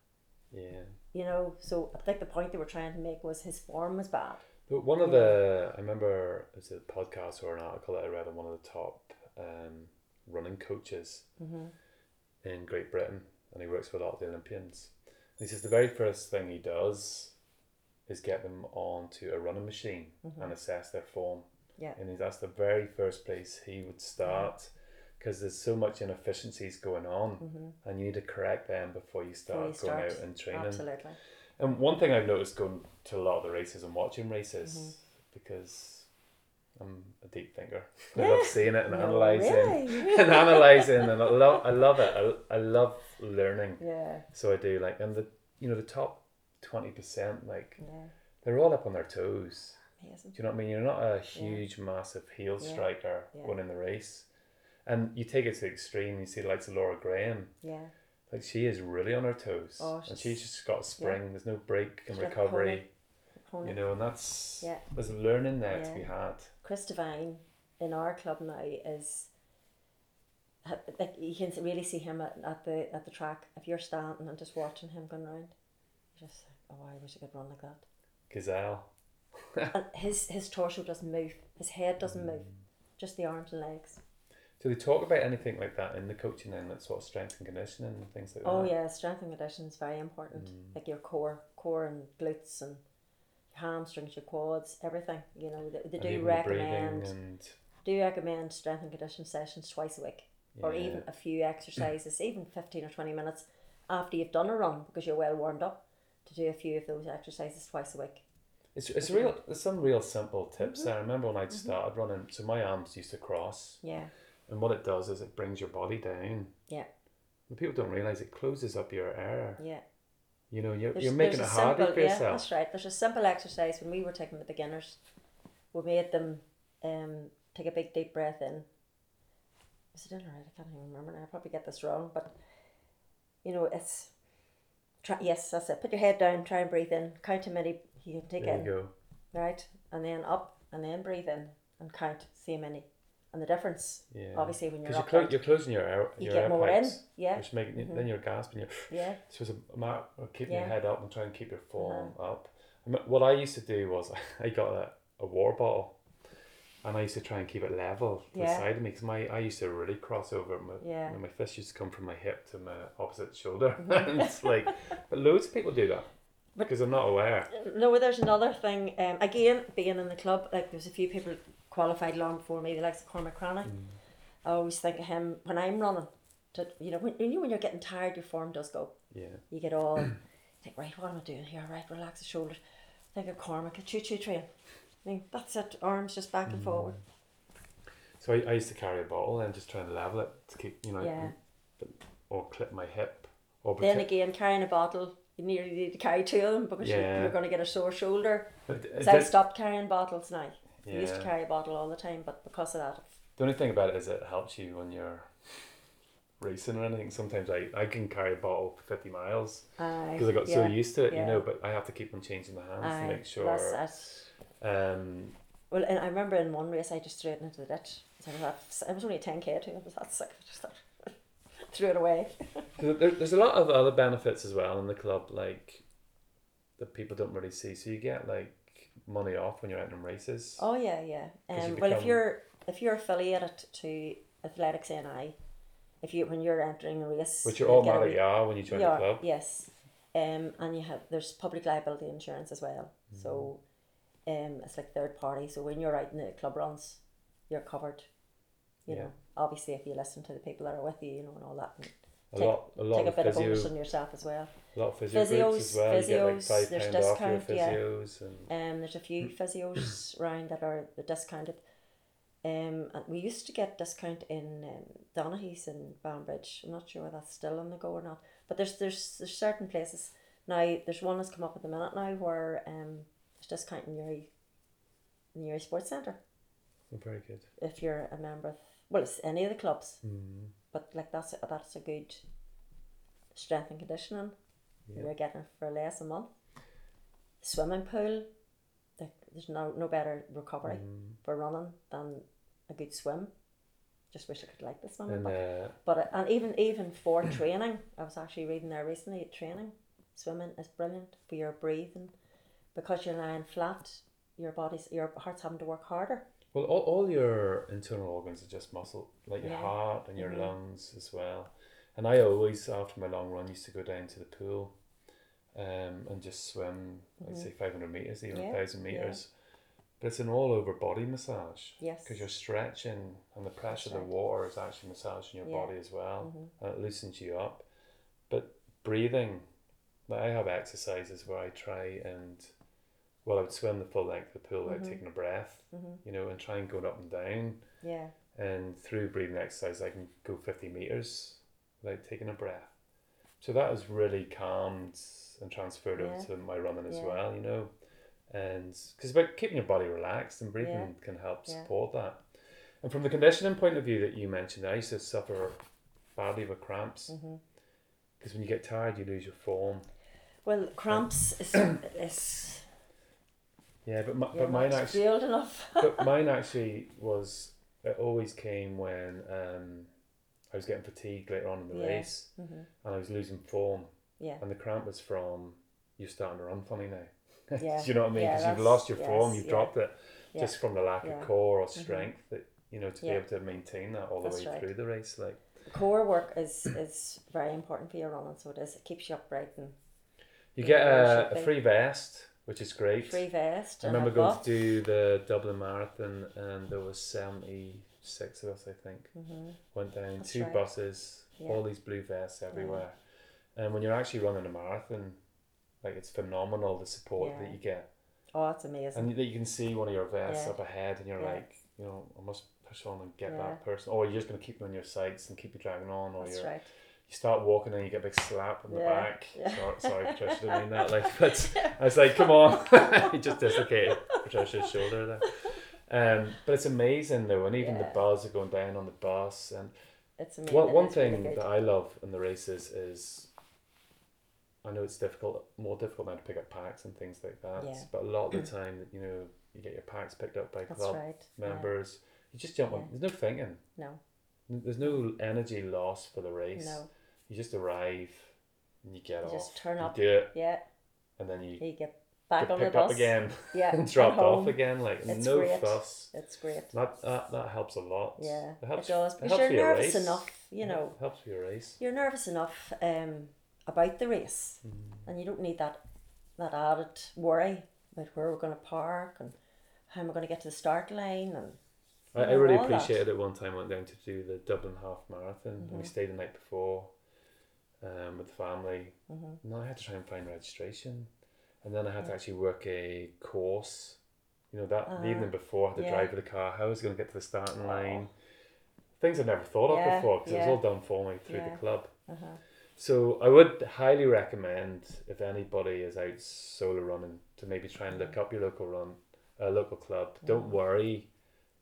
yeah. You know, so I think the point they were trying to make was his form was bad. But one of the, I remember it was a podcast or an article that I read on one of the top um, running coaches in Great Britain, and he works with a lot of the Olympians. And he says the very first thing he does is get them onto a running machine and assess their form. Yeah. And that's the very first place he would start because there's so much inefficiencies going on, and you need to correct them before you Before start you going start. out and training. Absolutely. And one thing I've noticed going to a lot of the races and watching races Mm-hmm. because I'm a deep thinker. I love seeing it and No, analysing really? and analysing and I love I love it. I, I love learning. Yeah. So I do like and the you know the top twenty percent like Yeah. they're all up on their toes. Amazing. Do you know what I mean? You're not a huge massive heel striker Yeah. going in the race. And you take it to the extreme. You see the likes of Laura Graham. Yeah. Like she is really on her toes, Oh, and she's- just got a spring. There's no break in She's like a recovery. Pony. You know, and that's Yeah. there's learning there to Yeah. be had. Chris Devine in our club now is like you can really see him at, at the at the track if you're standing and just watching him going round. Just like, oh, I wish I could run like that. Gazelle. His his torso doesn't move. His head doesn't mm. move. Just the arms and legs. Do they talk about anything like that in the coaching then, that sort of strength and conditioning and things like Oh that? Oh yeah, strength and conditioning is very important. Mm. Like your core, core and glutes and hamstrings, your quads, everything. You know, they, they do recommend and do recommend strength and conditioning sessions twice a week, or even a few exercises, even fifteen or twenty minutes after you've done a run because you're well warmed up. To do a few of those exercises twice a week. it's, it's real. There's some real simple tips Mm-hmm. there. I remember when I started running, so my arms used to cross, Yeah, and what it does is it brings your body down. yeah, But people don't realize it closes up your air. yeah. You know, you're, There's, you're making it harder simple, for yeah, that's right. There's a simple exercise when we were taking the beginners. We made them um, take a big deep breath in. Is it in alright? I can't even remember now. I probably get this wrong, but you know, it's try. Yes, that's it. Put your head down. Try and breathe in. Count how many you can take There in. you go. right? And then up, and then breathe in and count. See how many. And the difference, Yeah. obviously, when you're Because you're, up, clo- you're closing your air, you your get air more in. Yeah, which make then you're gasping. You're yeah, so it's a matter of keeping Yeah. Uh-huh. your head up and trying to keep your form up. I mean, what I used to do was I got a, a war bottle, and I used to try and keep it level Yeah. beside me because my I used to really cross over. My, Yeah. my fist used to come from my hip to my opposite shoulder. and it's like, but loads of people do that because I'm not aware. No, there's another thing. Um, again, being in the club, like there's a few people qualified long before me, the likes of Cormac Cranach. Mm. I always think of him when I'm running. To, you know, when, you, when you're getting tired, your form does go. Yeah. You get all think, right, what am I doing here? Right, relax the shoulders. Think of Cormac, a choo choo train. I mean, that's it. Arms just back and mm. forward. So I, I used to carry a bottle and just try and level it to keep you know, Yeah. or clip my hip. Or Then again, carrying a bottle, you nearly need to carry two of them because you're, you're going to get a sore shoulder. But it So I've stopped carrying bottles now. I used to carry a bottle all the time, but because of that, The only thing about it is it helps you when you're racing or anything. Sometimes I, I can carry a bottle for 50 miles because I got so used to it, yeah. you know, but I have to keep on changing the hands to make sure. That's it. Um, Well, and I remember in one race I just threw it into the ditch. So I was, it was only a 10k too. I was that sick. I just thought, threw it away. there, there's a lot of other benefits as well in the club, like that people don't really see. So you get like money off when you're out in races. Oh yeah, yeah. Um, well, if you're if you're affiliated to Athletics NI, if you when you're entering a race, Which you you'll get automatically are when you join the club. Yes, um, and you have there's public liability insurance as well. Mm-hmm. So, um, it's like third party. So when you're out in the club runs, you're covered. You Yeah. know, obviously if you listen to the people that are with you, you know, and all that. And A take- lot, a lot take a bit of bonus on yourself as well. A lot of physio groups Physios- as well. you get like five there's pound off your discount, yeah. physios and Um, there's a few Hmm. physios around that are the discounted. Um, and we used to get discount in um, Donaghy's in Banbridge. I'm not sure whether that's still on the go or not. But there's there's there's certain places now. There's one that's come up at the minute now where um there's discount in Newry, in Newry Sports Centre oh, very good. if you're a member. Of, well, it's any of the clubs, Mm. but like that's a, that's a good strength and conditioning. Yeah. You're getting for less a month. Swimming pool, like, there's no no better recovery Mm. for running than a good swim. Just wish I could like the swimming, And but, uh, but uh, and even even for training, I was actually reading there recently. Training, swimming is brilliant for your breathing, because you're lying flat. Your body's your heart's having to work harder. well, all, all your internal organs are just muscle, like your Yeah. heart and your Mhm. lungs as well. And I always, after my long run, used to go down to the pool um, and just swim, like say 500 meters, even Mm-hmm. Yeah, 1,000 yeah. meters. But it's an all over body massage. Yes. Because you're stretching and the pressure of the water is actually massaging your Yeah. Mm-hmm. body as well. And it loosens you up. But breathing, like I have exercises where I try and, well, I would swim the full length of the pool without Mm-hmm. taking a breath, you know, and try and go up and down. Yeah. And through breathing exercise, I can go 50 meters without taking a breath. So that has really calmed and transferred Yeah. over to my running as Yeah. well, you know. And because about keeping your body relaxed and breathing Yeah. can help support that. And from the conditioning point of view that you mentioned, I used to suffer badly with cramps Mm-hmm. because when you get tired, you lose your form. Well, cramps is, is Yeah, but my, but mine actually, but mine actually was. It always came when um, I was getting fatigued later on in the Yeah. race, hmm and I was losing form, Yeah. and the cramp was from you're starting to run funny now. Yeah. Do you know what I mean? Yeah, Because you've lost your form, you've yeah. dropped it, Yeah. just from the lack Yeah. of core or Mhm. strength that you know to be able to maintain that all the way right. through the race. Like Core work is is very important for your running, so it is. It keeps you upright and you Yeah, get a, a free vest, which is great. free vest. I remember going to do the Dublin Marathon, and there was seventy six of us, I think. hmm Went down That's two right. buses, Yeah. all these blue vests everywhere, and when you're actually running a marathon, like it's phenomenal the support Yeah. that you get, Oh, that's amazing. and that you can see one of your vests Yeah. up ahead, and you're Yeah. like, you know, I must push on and get Yeah. that person, or you're just gonna keep them on your sights and keep you dragging on, or that's you're right. you start walking and you get a big slap on the Yeah, back. yeah. Sorry, sorry, Patricia, didn't mean that. Like, but I was like, come on, he just dislocated Patricia's shoulder there. Um, but it's amazing though, and even the bars are going down on the bus. And It's amazing. one one It's really thing good. that I love in the races is, I know it's difficult, more difficult now to pick up packs and things like that. Yeah. But a lot of the time, you know, you get your packs picked up by That's club right. yeah. members. You just jump on. There's no thinking. No, There's no energy lost for the race. no. You just arrive and you get You off. just turn you up. do it, Yeah, and then you you get back on the bus. up again Yeah, and dropped off again. Like It's no great. fuss. It's great. That, that that helps a lot. Yeah, it helps. it does. it Because helps you're nervous race. enough, you know. It helps your race. You're nervous enough um, about the race, Mm. and you don't need that that added worry about where we're going to park and how am I going to get to the start line and I, I really all that. appreciated it. One time I went down to do the Dublin Half Marathon, and we Mhm. stayed the night before um, with the family. Mhm. And then I had to try and find registration, and then I had to actually work a course. You know that Uh-huh. evening before, I had to Yeah. drive with the car. How I was going to get to the starting Oh. line. Things I'd never thought of Yeah, before because it was all done for me through Yeah. the club. uh-huh. So I would highly recommend if anybody is out solo running to maybe try and look up your local run, uh, local club. Don't Mhm. worry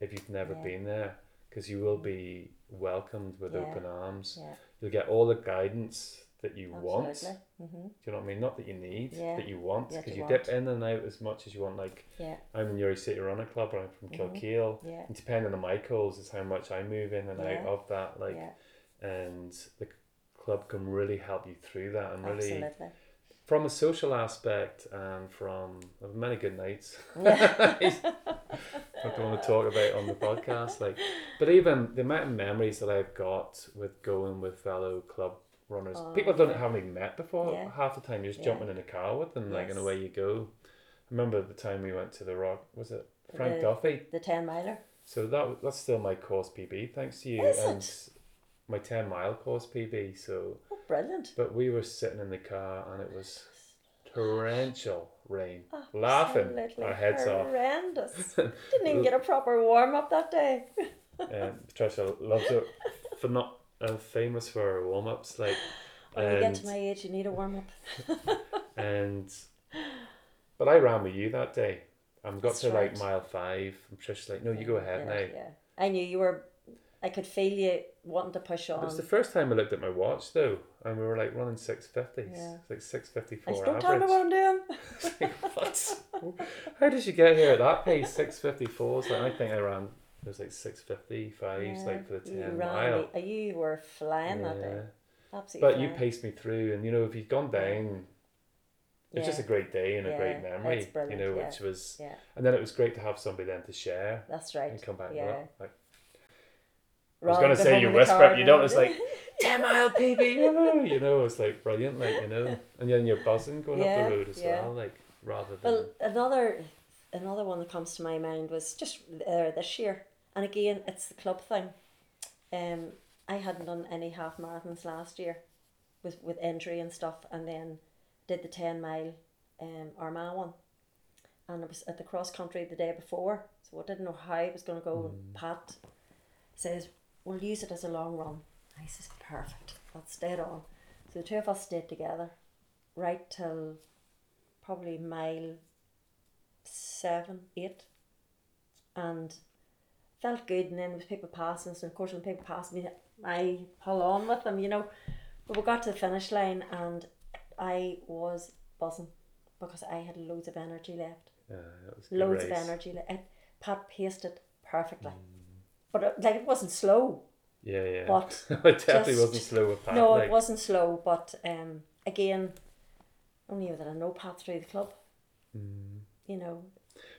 if you've never Yeah. been there because you will be welcomed with Yeah. open arms. yeah, You'll get all the guidance that you want. absolutely. hmm Do you know what I mean? Not that you need, Yeah. that you want. Because you you, dip in and out as much as you want. Like Yeah, I'm in Newry City Running Club. I'm from Mhm. Kilkeel. yeah, And depending on my calls is how much I move in and Yeah. out of that. Like yeah, and the club can really help you through that and really absolutely. from a social aspect and from I've many good nights Yeah. I don't want to talk about on the podcast like but even the amount of memories that I've got with going with fellow club runners Oh, people I don't haven't even met before Yeah. half the time you're just Yeah. jumping in a car with them like and away you go I remember the time we went to the rock was it Frank The- Duffy The ten miler. so that that's still my course PB thanks to you Is and it? my 10 mile course PB so Oh, brilliant. but we were sitting in the car and it was torrential rain, laughing Absolutely our heads off. Horrendous. Didn't even get a proper warm up that day. Um, Patricia loves it. For not uh, famous for warm ups, like When you get to my age, you need a warm up. and. But I ran with you that day. I got That's to like mile five. I'm just like, "No, you go ahead yeah, now." Yeah. I knew you were. I could feel you wanting to push on. It was the first time I looked at my watch though, and we were like running six fifties. Yeah. It's like six fifty four tell me average. what I'm doing. what? How did you get here at that pace? Six fifty fours. Like I think I ran. It was like six fifty fives, Yeah, like for the ten mile. the- You were flying that day. Absolutely. But you paced me through, and you know if you'd gone down, it's just a great day and a great memory. You know, yeah. which was, Yeah, and then it was great to have somebody then to share that's right. and come back. Yeah. Yeah. Like, I was gonna say you whisper, but you don't. It's like ten mile PB, you know. It's like brilliant, like you know, and then you're buzzing going Yeah, up the road as yeah. well, like rather than. Well, another another one that comes to my mind was just uh, this year, and again, it's the club thing. Um, I hadn't done any half marathons last year, with with injury and stuff, and then did the ten mile, um, Armagh one, and it was at the cross country the day before, so I didn't know how it was going to go. And Pat says we'll use it as a long run. I says perfect. That's dead on. So the two of us stayed together, right till probably mile seven, eight, and felt good, and then there was people passing us, and of course when people passed me, I pull on with them, you know. But we got to the finish line, and I was buzzing because I had loads of energy left, Yeah, that was a good loads of energy. le- It, Pat paced it perfectly, but it, like it wasn't slow. Yeah, yeah. But it definitely just- wasn't slow with Pat. no, like, it wasn't slow, but um, again, only that I know Pat through the club. Mm. You know,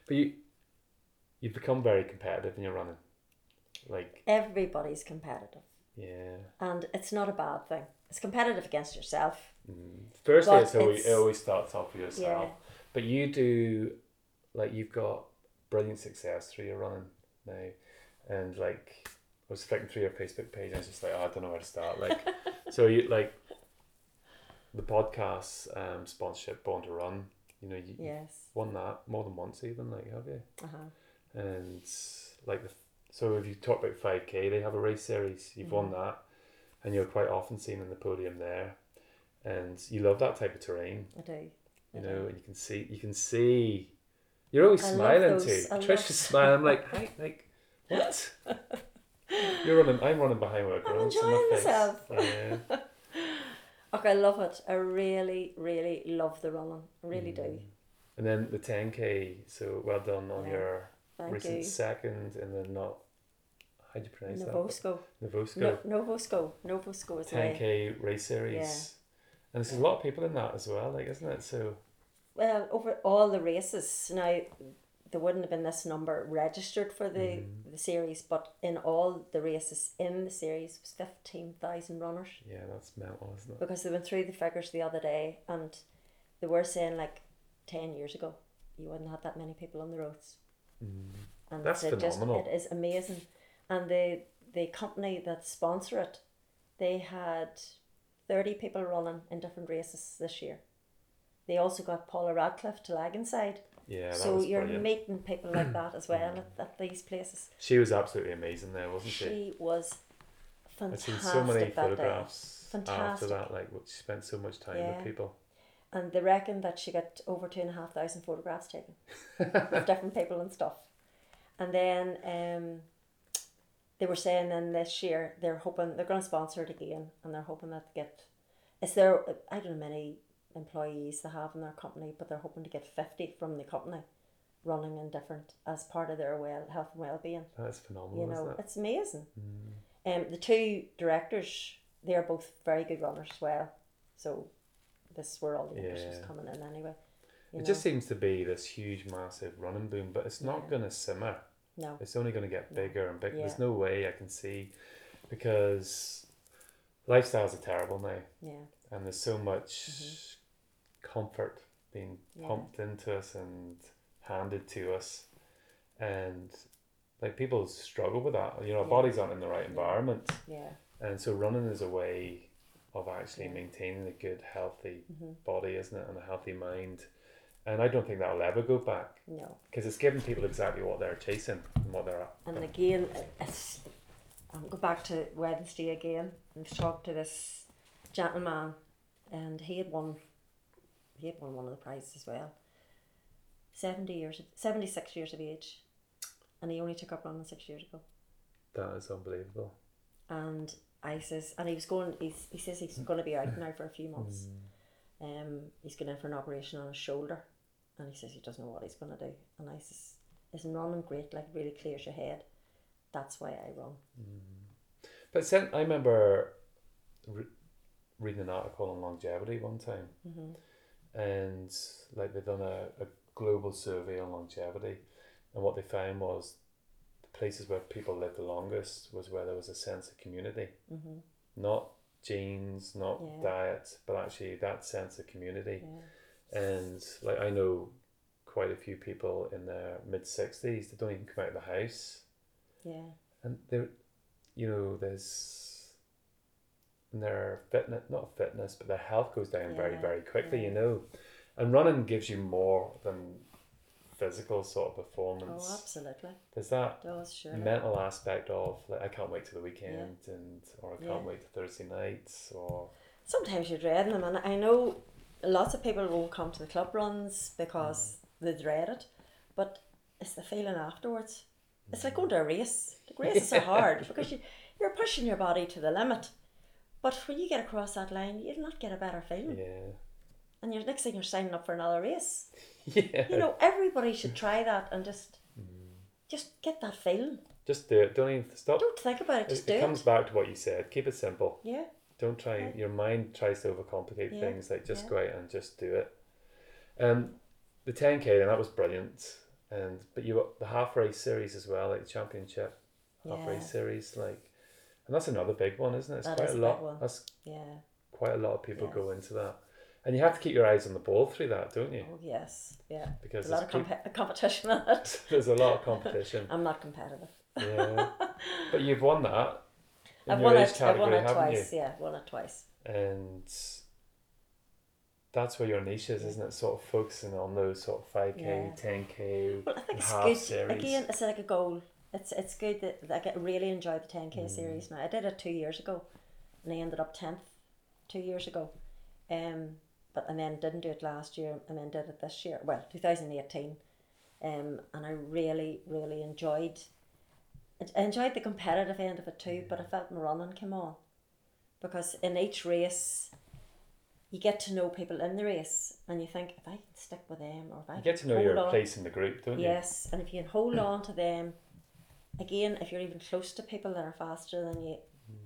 But you, you've become very competitive in your running. Like, everybody's competitive, yeah. and it's not a bad thing. It's competitive against yourself. Firstly, But it's always, it's- it always starts off with yourself. Yeah. But you do, like, you've got brilliant success through your running now. And, like, I was flicking through your Facebook page and I was just like, oh, I don't know where to start. Like, so you, like, the podcast um, sponsorship, Born to Run, you know, you, Yes. won that more than once, even, like, have you? Uh huh. And like the, so if you talk about 5k they have a race series you've won Mm-hmm. that and you're quite often seen in the podium there and you love that type of terrain I do. you know and you can see you can see you're always I smiling too I love- smiling I'm like hi like what you're running I'm running behind with a I'm enjoying myself. yeah Okay, I love it. I really, really love the running. I really do. and then the 10k so well done on Yeah. your Thank recent you. second and then not how do you pronounce that Novosco. Novosco No, Novosco. Novosco is the way. 10k race series. Yeah. And there's a lot of people in that as well, like isn't it? So Well, over all the races now, there wouldn't have been this number registered for the, Mm-hmm. the series, but in all the races in the series was fifteen thousand runners yeah, that's mental, isn't it? because they went through the figures the other day and they were saying like ten years ago you wouldn't have that many people on the roads. Mm. And That's phenomenal. Just, it is amazing, and the the company that sponsor it, they had thirty people running in different races this year. They also got Paula Radcliffe to Laganside. Yeah, that so you're brilliant. meeting people like that as well mm. at, at these places. she was absolutely amazing there, wasn't she? She was I've seen so many photographs after that, like what she spent so much time Yeah. with people. And they reckon that she got over two and a half thousand photographs taken of different people and stuff. And then um, they were saying then this year they're hoping they're going to sponsor it again, and they're hoping that they get. Is there I don't know many employees they have in their company, but they're hoping to get fifty from the company, running and different as part of their well health and well being. That's phenomenal, You know, it? it's amazing. Um, the two directors, they're both very good runners as well. So this is where all the interest is Yeah. coming in anyway. It know? just seems to be this huge, massive running boom, but it's not Yeah. going to simmer. no. It's only going to get bigger and bigger. There's no way I can see because lifestyles are terrible now. Yeah. and there's so much comfort being Mm-hmm. Yeah. pumped into us and handed to us and like people struggle with that you know our Yeah. bodies aren't in the right environment Yeah. and so running is a way of actually. Mm-hmm. maintaining a good healthy body isn't it and a healthy mind and I don't think that'll ever go back No. because it's giving people exactly what they're chasing and what they're at. And again, it's, I'll go back to Wednesday again and talk to this gentleman, and he had won, he had won one of the prizes as well. Seventy years, seventy six years of age, and he only took up running six years ago. that is unbelievable And I says, and he was going. He's, he says he's going to be out now for a few months. Hmm. Um, he's going in for an operation on his shoulder, and he says he doesn't know what he's going to do. And I says, "Isn't running great? Like really clears your head. That's why I run." Hmm. But sen- I remember re- reading an article on longevity one time, mm-hmm. and like they'd done a, a global survey on longevity, and what they found was places where people lived the longest was where there was a sense of community, mm-hmm. not genes, not Yeah. diet, but actually that sense of community. Yeah. And like I know quite a few people in their mid sixties that don't even come out of the house Yeah. and there you know there's and their fitness not fitness but their health goes down very Yeah, very quickly you know and running gives you more than physical sort of performance Oh, absolutely. there's that sure. mental aspect of like I can't wait to the weekend and or I can't Yeah. wait to Thursday nights or Sometimes you're dreading them, and I know lots of people won't come to the club runs because mm. they dread it, but it's the feeling afterwards. It's like mm. going to a race. The races are hard because you, you're pushing your body to the limit. But when you get across that line, you'll not get a better feeling. Yeah. And you're next thing you're signing up for another race. Yeah. You know, everybody should try that and just Mm. just get that feeling. Just do it. Don't even stop. Don't think about it, It, just it do comes it. back to what you said. Keep it simple. Yeah. Don't try. Yeah. Your mind tries to overcomplicate Yeah, things. Like just yeah. go out and just do it. Um, the ten k and that was brilliant. And but you the half race series as well, like the championship half race series, like, and that's another big one, isn't it? It's That quite a lot. That's Yeah. quite a lot of people Yeah. go into that, and you have to keep your eyes on the ball through that, don't you? Oh yes. Yeah. Because There's a lot of there's peop- competition in it. there's a lot of competition. I'm not competitive. yeah, but you've won that. I've won it. I've won it haven't you? twice. Yeah, won it twice. and that's where your niche is, isn't it? Sort of focusing on those sort of five k, ten k, Well, I think it's good. series. Again, it's like a goal. It's it's good that, that I get really enjoy the ten k Mm. series now. I did it two years ago, and I ended up tenth two years ago. Um, but and then didn't do it last year, and then did it this year. Well, two thousand eighteen. Um, and I really really enjoyed. I enjoyed the competitive end of it too, but I felt my running came on, because in each race. You get to know people in the race, and you think if I can stick with them, or if I you get to know your on- place in the group, don't you? Yes, and if you can hold on to them, again, if you're even close to people that are faster than you,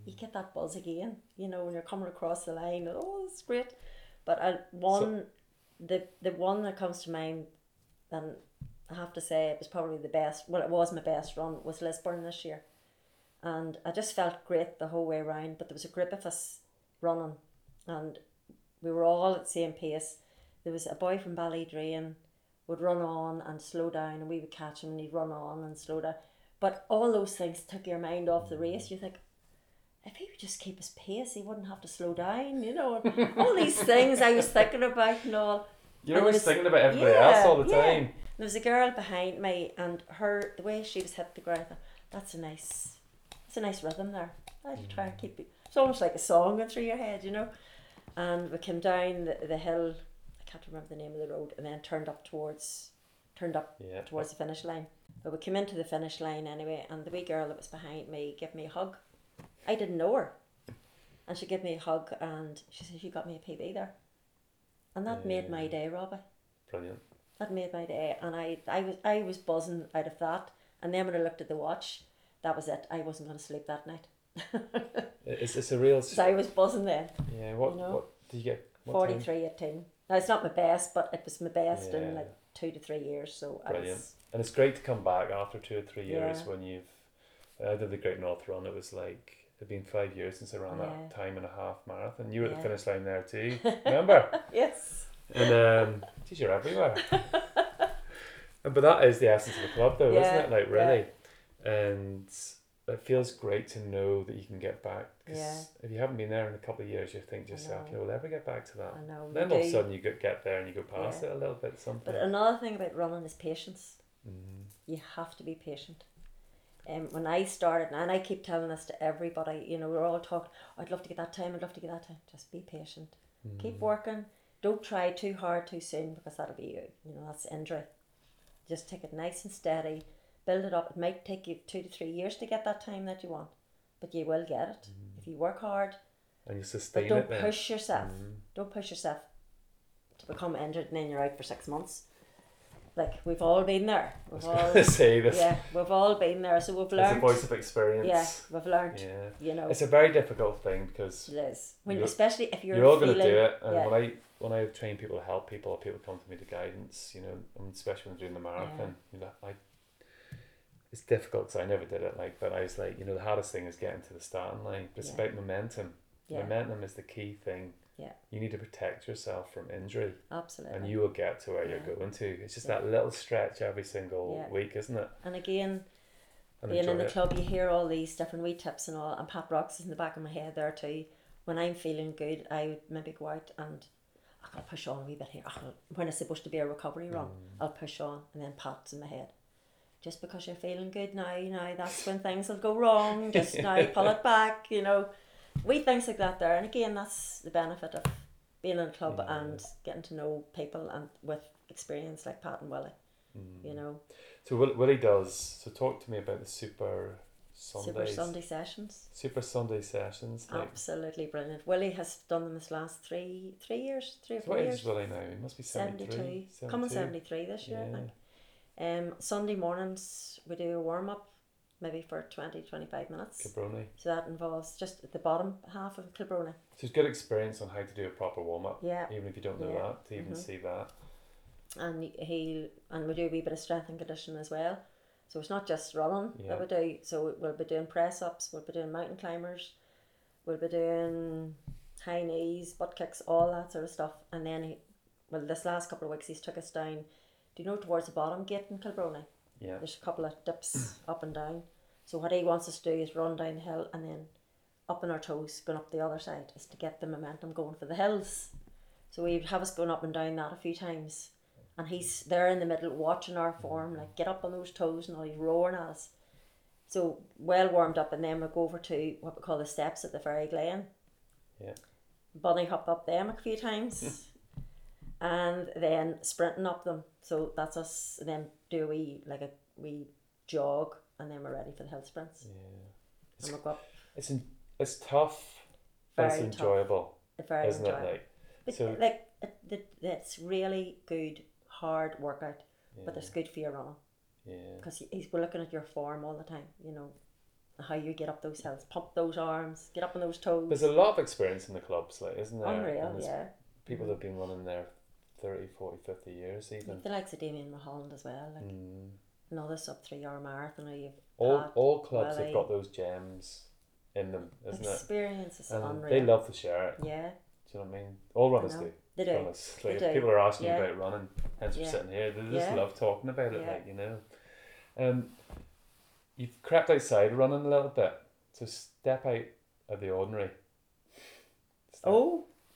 you get that buzz again. You know, when you're coming across the line, oh, it's great. But I, one, the the one that comes to mind, and I have to say it was probably the best. Well, it was my best run was Lisburn this year, and I just felt great the whole way around. But there was a group of us running, and we were all at the same pace. There was a boy from Ballydrain would run on and slow down, and we would catch him, and he'd run on and slow down. But all those things took your mind off the race. You think, if he would just keep his pace, he wouldn't have to slow down, you know. all these things I was thinking about and all. You're And always was- thinking about everybody yeah, else all the yeah. time. There was a girl behind me, and her the way she was hit the ground. Thought, That's a nice, it's a nice rhythm there. I should try and mm. keep it. It's almost like a song going through your head, you know. And we came down the, the hill. I can't remember the name of the road, and then turned up towards, turned up Yeah. towards the finish line. But we came into the finish line anyway, and the wee girl that was behind me gave me a hug. I didn't know her, and she gave me a hug, and she said, "You got me a PB there," and that made my day, Robbie. Brilliant. That made my day, and I, I was, I was buzzing out of that. And then when I looked at the watch, that was it. I wasn't going to sleep that night. It's, it's a real. So I was buzzing then. Yeah. What? you know. What did you get? What time? 18. Now it's not my best, but it was my best Yeah. in like two to three years. So I Brilliant. was, And it's great to come back after two or three years Yeah. when you've. I did the Great North Run. It was like it'd been five years since I ran Yeah. that time and a half marathon. You were at the finish line there too. Remember? yes. and um, geez, you're everywhere. And- but that is the essence of the club, though, Yeah, isn't it? Like really, and it feels great to know that you can get back. Because Yeah. if you haven't been there in a couple of years, you think to yourself, you know, will ever get back to that? I know. Then all of a sudden you get, get there and you go past Yeah. it a little bit. Something. But another thing about running is patience. Mm. You have to be patient. Um, when I started, and I keep telling this to everybody, you know, we're all talking, I'd love to get that time, I'd love to get that time. Just be patient. Mm. Keep working. Don't try too hard too soon because that'll be you. You know, that's injury. Just take it nice and steady. Build it up. It might take you two to three years to get that time that you want, but you will get it if you work hard. and you sustain But don't it then. push yourself. Mm. Don't push yourself to become injured and then you're out for six months. Like we've all been there. I was We've all, to say this. yeah, we've all been there. So we've learned. It's a voice of experience. Yeah, we've learned. Yeah. You know, It's a very difficult thing because it is. When, You're- especially if you're, you're, all gonna do it. And yeah. when I when I train people to help people, or people come to me to guidance, you know, and especially when doing the marathon, you know, I. It's difficult because I never did it. Like, but I was like, you know, the hardest thing is getting to the starting line. But it's Yeah. about momentum. Yeah, Momentum is the key thing. Yeah. You need to protect yourself from injury, absolutely. and you will get to where Yeah. you're going to. It's just Yeah. that little stretch every single week, isn't it? and again, And being in the it. club, you hear all these different wee tips and all, and Pat Rocks is in the back of my head there too. When I'm feeling good, I would maybe go out and I'll push on a wee bit here. I'll, when it's supposed to be a recovery run, Mm. I'll push on, and then Pat's in my head. Just because you're feeling good now, you know, that's when things will go wrong. Just now, pull it back, you know. We things like that there, and again, that's the benefit of being in a club Yeah. and getting to know people and with experience like Pat and Willie. You know, So Will, Willie does. So talk to me about the Super Sundays. Super Sunday sessions. Super Sunday sessions. Like, Absolutely brilliant. Willie has done them this last three three years, three or so four what years. is Willie now? He must be 73. 72. Coming 73 this year, I think. Um, Sunday mornings, we do a warm up, maybe for 20 25 minutes. Kilbroney. So that involves just the bottom half of Kilbroney. So it's good experience on how to do a proper warm up. Yeah. Even if you don't know Yeah. that, to even Mhm. see that. And he and we do a wee bit of strength and conditioning as well. So it's not just running Yeah. that we do. So we'll be doing press ups, we'll be doing mountain climbers, we'll be doing high knees, butt kicks, all that sort of stuff. And then he, well, this last couple of weeks he's took us down. Do you know towards the bottom gate in Kilbroney? Yeah. There's a couple of dips up and down. So what he wants us to do is run down the hill and then up on our toes, going up the other side, is to get the momentum going for the hills. So we have us going up and down that a few times. And he's there in the middle watching our form, like get up on those toes and all he's roaring at us. So well warmed up and then we go over to what we call the steps at the Fairy Glen. Yeah. Bunny hop up them a few times. and then sprinting up them. So that's us and then do we like a wee jog and then we're ready for the hill sprints. Yeah. And we'll up It's in, it's tough, but it's Very tough. enjoyable, very isn't enjoyable. it? Like, But so like it, it, it's really good, hard workout, but yeah, it's good for your running yeah. because he's we're looking at your form all the time. You know how you get up those hills, pump those arms, get up on those toes. There's a lot of experience in the clubs, like, isn't there? Unreal, yeah. People that have been running there 30, 40, 50 years even. The likes of Damien Mulholland as well, like Mm. another sub three hour marathon. You've All, Pat, all clubs have got those gems in them, isn't it? experience is And unreal. they love to share it. yeah, Do you know what I mean? All runners do. they do. They do. people are asking Yeah. about running, hence we're sitting here. They just Yeah. love talking about it, Yeah. like you know. Um, you've crept outside running a little bit, so step out of the ordinary. Step- Oh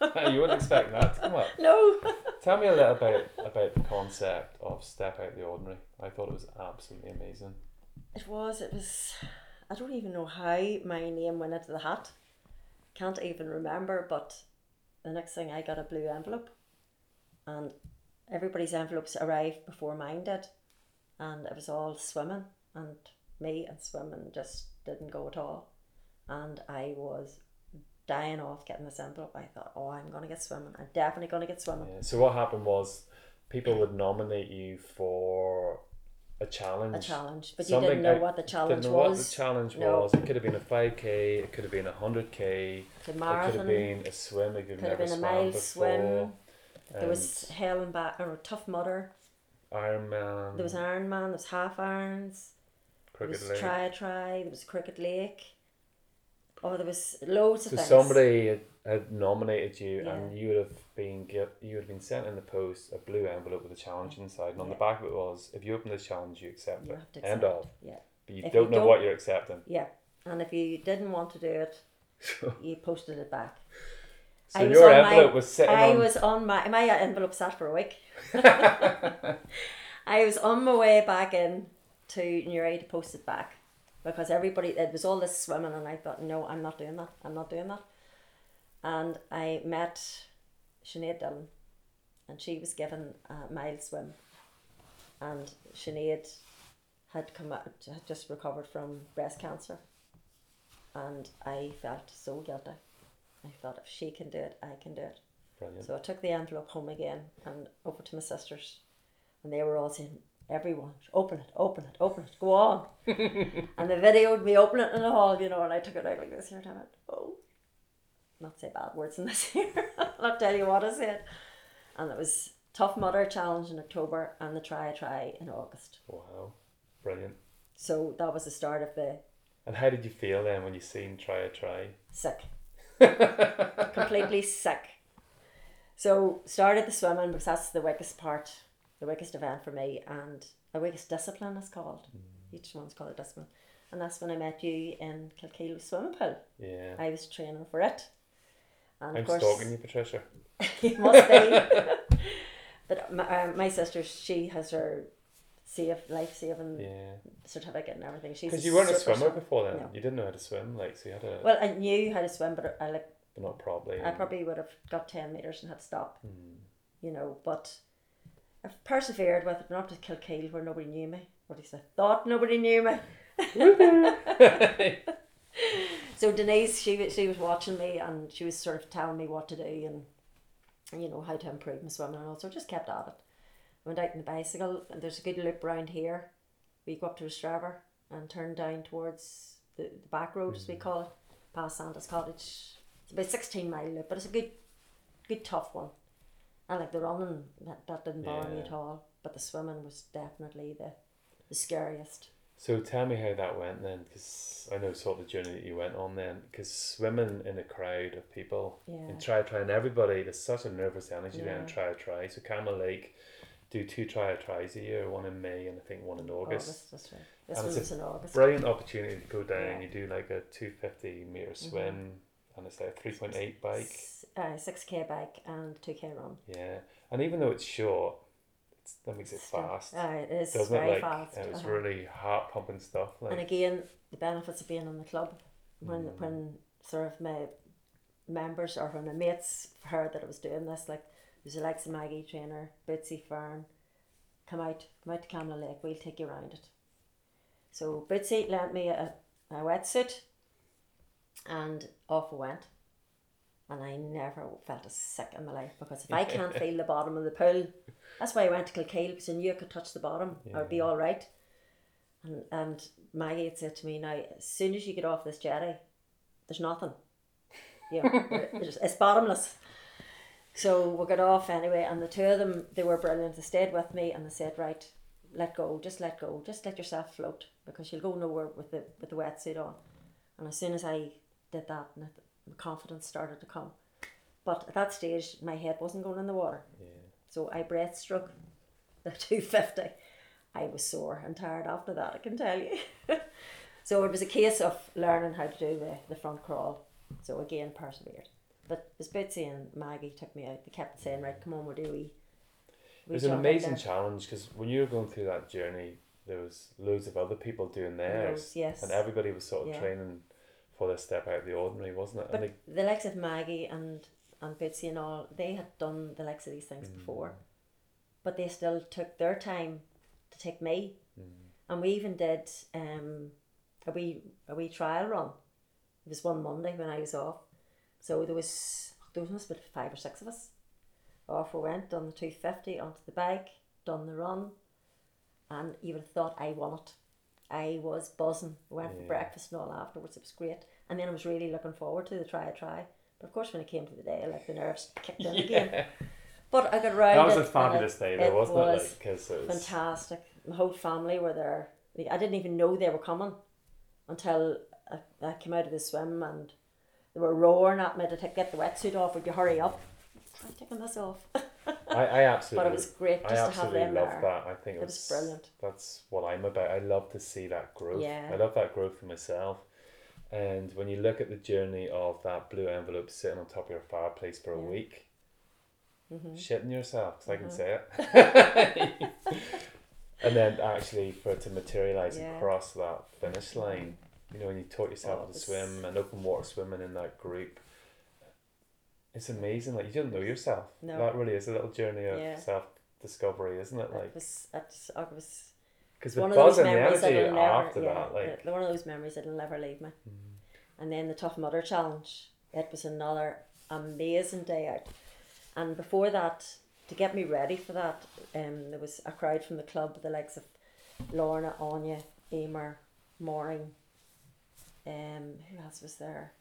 you wouldn't expect that to come up. no. Tell me a little about about the concept of step out the ordinary. I thought it was absolutely amazing. It was. It was. I don't even know how my name went into the hat. Can't even remember. But the next thing, I got a blue envelope, and everybody's envelopes arrived before mine did, and it was all swimming, and me and swimming just didn't go at all, and I was dying off getting this envelope. I thought, oh, I'm gonna get swimming. I'm definitely gonna get swimming. Yeah. So what happened was, people would nominate you for a challenge. A challenge, but you didn't know I what the challenge Didn't know what was. the challenge No. was. It could have been a five k. It could have been a hundred k. It could have been a swim if you've Could have never been a mile before. swim. There was hell and back or tough mudder. Ironman. There was Ironman. There was half irons. There Cricket was League. try a try. There was cricket lake. Oh, there was loads of So things. somebody had, had nominated you, Yeah. and you would have been get, you would have been sent in the post a blue envelope with a challenge inside, and on the back of it was, if you open this challenge, you accept You it. to End accept of. Yeah, But you If don't you know don't- what you're accepting. yeah. And if you didn't want to do it, you posted it back. so I your on my- envelope was sitting I on. was on my my uh, envelope sat for a week. I was on my way back in to Newry to post it back because everybody it was all this swimming and I thought no I'm not doing that I'm not doing that. And I met Sinead Dillon and she was given a mile swim. And Sinead had come out had just recovered from breast cancer. And I felt so guilty. I thought if she can do it I can do it. Brilliant. so I took the envelope home again and over to my sisters, and they were all saying, "Everyone, open it, open it, open it, go on." and they videoed me opening it in the hall, you know, and I took it out like this here, and I went, "Oh, not say bad words in this here. I'll not tell you what I said." And it was Tough Mudder Challenge in October and the Try a Try in August. Wow. Brilliant. So that was the start of the And how did you feel then when you seen try a try? sick. completely sick. So started the swimming because that's the weakest part, the weakest event for me, and the weakest discipline is called. Each one's called a discipline, and that's when I met you in Kilkeel swimming pool. Yeah. I was training for it, and I'm of course stalking you, Patricia. you must be. but my, uh, my sister, she has her safe life saving Yeah. certificate and everything. She's Because you weren't a swimmer before then. No. You didn't know how to swim, like so you had to, Well, I knew how to swim, but I like but not probably. I probably would have got 10 metres and had to stop, Hmm. you know, but I've persevered with it, not to Kilkeel where nobody knew me. Or at least I thought nobody knew me. so Denise, she was she was watching me and she was sort of telling me what to do and, and you know how to improve my swimming and all. So I just kept at it. Went out on the bicycle and there's a good loop round here. We go up to Straver and turn down towards the, the back road as we mm. call it, past Santa's cottage. It's about sixteen mile loop, but it's a good good tough one. And like the running that, that didn't bother me at all. But the swimming was definitely the the scariest. So tell me how that went then, because I know sort of the journey that you went on then. Because swimming in a crowd of people Yeah. and try try and everybody, there's such a nervous energy there Yeah. and try try. So Camlough Lake do two try tries a year, one in May and I think one in August. that's right. This And it's was in August. Brilliant opportunity to go down. Yeah. Mm-hmm. You do like a two fifty meter swim and it's like a three point eight bike. Uh, 6k bike and 2k run. Yeah, and even though it's short, it's, that makes it Still- fast, Uh, it is doesn't very it? Like fast. it was uh-huh. really heart pumping stuff. Like And again, the benefits of being in the club when Mm. when sort of my members or when my mates heard that I was doing this, like there's the likes of Maggie Trainer, Bootsy Fern, come out, come out to Camlough Lake, we'll take you around it. So Bootsy lent me a, a wetsuit and off we went. And I never felt as sick in my life because if I can't feel the bottom of the pool, that's why I went to Kilkeel because I knew I could touch the bottom. I would be all right. And, and Maggie had said to me, now, as soon as you get off this jetty, there's nothing. Know, it's, it's bottomless. So we got off anyway, and the two of them, they were brilliant. They stayed with me and they said, right, let go, just let go, just let yourself float because you'll go nowhere with the with the wetsuit on. And as soon as I did that, and it- confidence started to come. But at that stage, my head wasn't going in the water. Yeah. So I breaststroke the 250. I was sore and tired after that, I can tell you. so it was a case of learning how to do the, the front crawl. So again, persevered. But as Bitsy and Maggie took me out, they kept saying, right, come on, we'll do we. it was an amazing challenge because when you were going through that journey, there was loads of other people doing theirs, yes. and everybody was sort of Yeah. training for this step out of the ordinary, wasn't it? But and the likes of Maggie and, and Bitsy and all, they had done the likes of these things before. But they still took their time to take me. And we even did um, a wee a wee trial run. It was one Monday when I was off. So there was there was been five or six of us. Off we went, done the two fifty onto the bike, done the run, and you would have thought I won it. I was buzzing. We went for breakfast and all afterwards. It was great. And then I was really looking forward to the try a try. But of course when it came to the day, like the nerves kicked in again. But I got round that was a fabulous it- day, though, it wasn't was it? Like because it was fantastic. My whole family were there. I didn't even know they were coming until I, I came out of the swim and they were roaring at me to take, get the wetsuit off. Would you hurry up? I'm taking this off. I, I absolutely. but it was great I just to have absolutely them love there. that. I think it, was brilliant. That's what I'm about. I love to see that growth. Yeah. I love that growth for myself. And when you look at the journey of that blue envelope sitting on top of your fireplace for a Yeah. week, Mm-hmm. shitting yourself, 'cause I can say it. and then actually for it to materialize Yeah. across that finish line, you know, when you taught yourself Oh, to it's- swim and open water swimming in that group, it's amazing. Like you don't know yourself. No. That really is a little journey of Yeah. self discovery, isn't it? It Like was, it, it was because the one of buzz those and energy never, after yeah, that, like one of those memories that'll never leave me. And then the Tough Mudder Challenge, it was another amazing day out. And before that, to get me ready for that, um, there was a crowd from the club, with the likes of Lorna, Anya, Emer, Mooring, um, who else was there?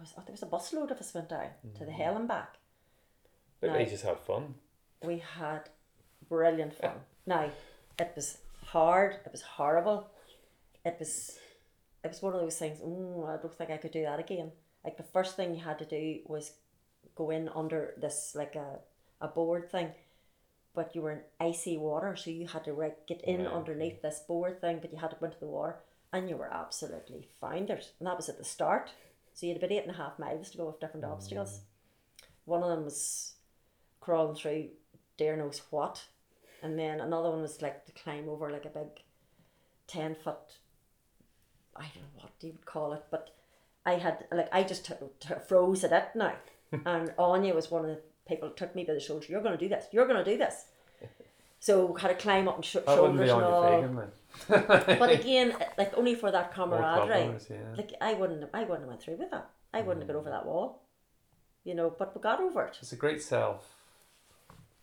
Was, oh, there was a busload of us went down to the hell and back. but no. they just had fun. We had brilliant fun. Now, it was hard. It was horrible. It was, it was one of those things. Mm, I don't think I could do that again. Like the first thing you had to do was go in under this like a, a board thing, but you were in icy water, so you had to right get in Yeah. underneath this board thing, but you had to go into the water, and you were absolutely founders. And that was at the start. So you had about eight and a half miles to go with different obstacles. One of them was crawling through dare knows what. And then another one was like to climb over like a big 10 foot, I don't know what you would call it, but I had, like, I just t- t- froze at it now. and Anya was one of the people that took me by the shoulder, you're going to do this, you're going to do this. So had to climb up and sh- shoulders and all. Your vegan then. But again, like only for that camaraderie. yeah. Like I wouldn't, have, I wouldn't have went through with that. I wouldn't have got over mm. that wall. You know, but we got over it. It's a great self,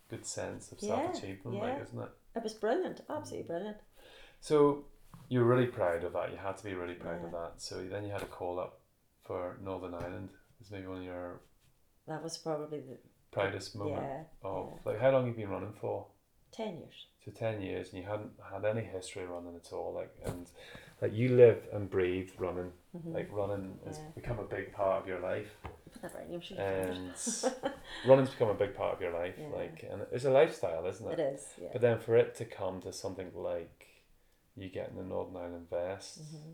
good sense of Yeah, self achievement, like, isn't it? It was brilliant, absolutely mm. brilliant. So you were really proud of that. You had to be really proud of that. So then you had a call up for Northern Ireland. It's maybe one of your That was probably the proudest moment yeah, of yeah. like how long have you been running for? ten years. So ten years, and you hadn't had any history running at all. Like and like you live and breathe running. Like running has Mm-hmm. Become a big part of your life, Put that right, I'm sure you found it. and running's become a big part of your life. Yeah. Like and it's a lifestyle, isn't it? It is, yeah. But then for it to come to something like you getting the Northern Ireland vest, Mm-hmm.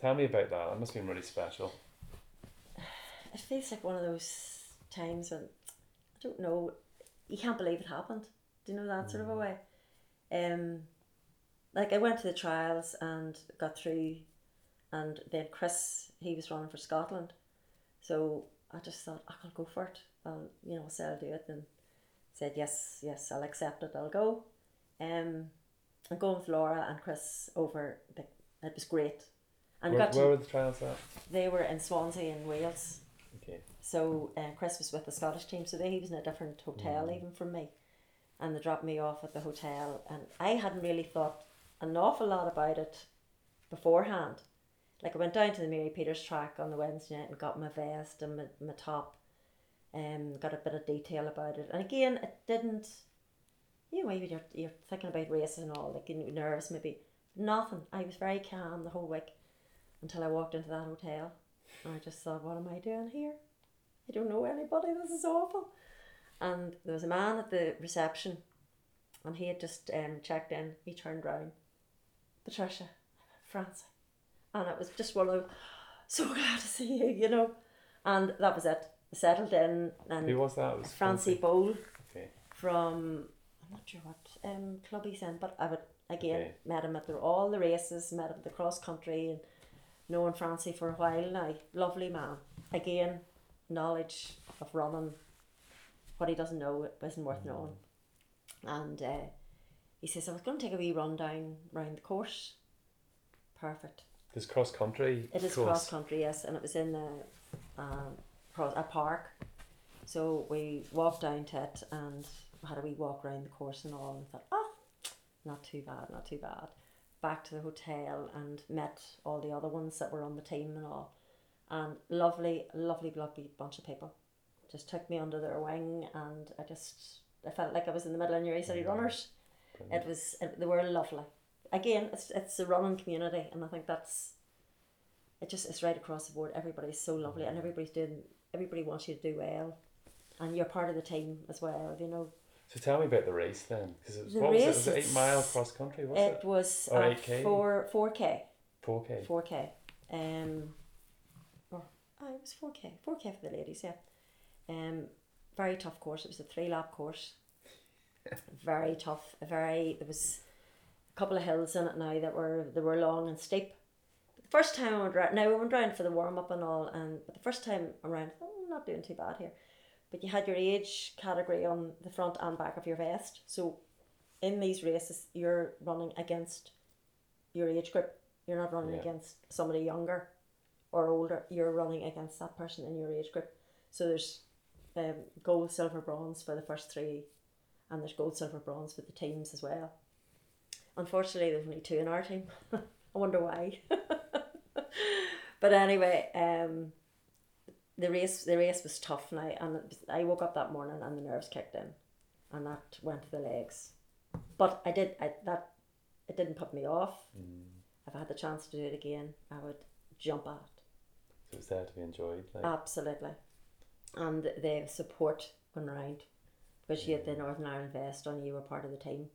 tell me about that. That must have been really special. it feels like one of those times when I don't know, you can't believe it happened. Do you know that sort of a way? Um, like I went to the trials and got through, and then Chris he was running for Scotland, so I just thought "Oh, I'll go for it. I'll you know say I'll do it, and said yes, yes, I'll accept it. I'll go. Um, and going with Laura and Chris over, the, it was great, and Where, got to, where were the trials at? they were in Swansea in Wales. Okay. So uh, Chris was with the Scottish team, so they, he was in a different hotel even from me, and they dropped me off at the hotel, and I hadn't really thought an awful lot about it beforehand. Like I went down to the Mary Peters track on the Wednesday night and got my vest and my, my top, um, got a bit of detail about it, and again it didn't. You know, maybe you're you're thinking about races and all, like you're nervous maybe. Nothing. I was very calm the whole week until I walked into that hotel. And I just thought, what am I doing here? I don't know anybody. This is awful. And there was a man at the reception, and he had just um, checked in. He turned round, Patricia, Francie, and it was just one of so glad to see you, you know. And that was it. I settled in, and Who was that? It was Francie Bowl Okay. from I'm not sure what um club he's in, but I would again Okay. met him at the, all the races, met him at the cross country, and known Francie for a while now. Lovely man. Again, knowledge of running. What he doesn't know isn't worth knowing. And uh, he says, I was going to take a wee run down round the course. Perfect. This cross country. It is cross country, yes, and it was in a, um, pro- a park. So we walked down to it and had a wee walk around the course and all, and thought, oh, not too bad, not too bad. Back to the hotel and met all the other ones that were on the team and all, and lovely, lovely, lovely bunch of people. Just took me under their wing, and I just I felt like I was in the middle of Newry City Runners. It was it, they were lovely. Again, it's it's a running community, and I think that's it. Just it's right across the board. Everybody's so lovely, and everybody's doing. Everybody wants you to do well, and you're part of the team as well. You know, So tell me about the race then, because it was The what was it? Was it eight mile cross country? Was it it? was Or uh, 8K? four four k Four k. four k, um, oh, it was four k four k for the ladies. Yeah, um, very tough course. It was a three lap course. very tough. A very there was a couple of hills in it now that were they were long and steep. The first time I went round, now we went round for the warm up and all, and but the first time around, oh, I'm not doing too bad here. But you had your age category on the front and back of your vest. So in these races, you're running against your age group. You're not running Yeah. against somebody younger or older. You're running against that person in your age group. So there's um, gold, silver, bronze for the first three, and there's gold, silver, bronze for the teams as well. Unfortunately, there's only two in our team. I wonder why. but anyway, um, the race the race was tough now, and was, I woke up that morning and the nerves kicked in, and that went to the legs. But I did I that it didn't put me off. If I had the chance to do it again, I would jump at it. So it's there to be enjoyed. Like, Absolutely. And the support went round because you had the Northern Ireland vest on, you were part of the team.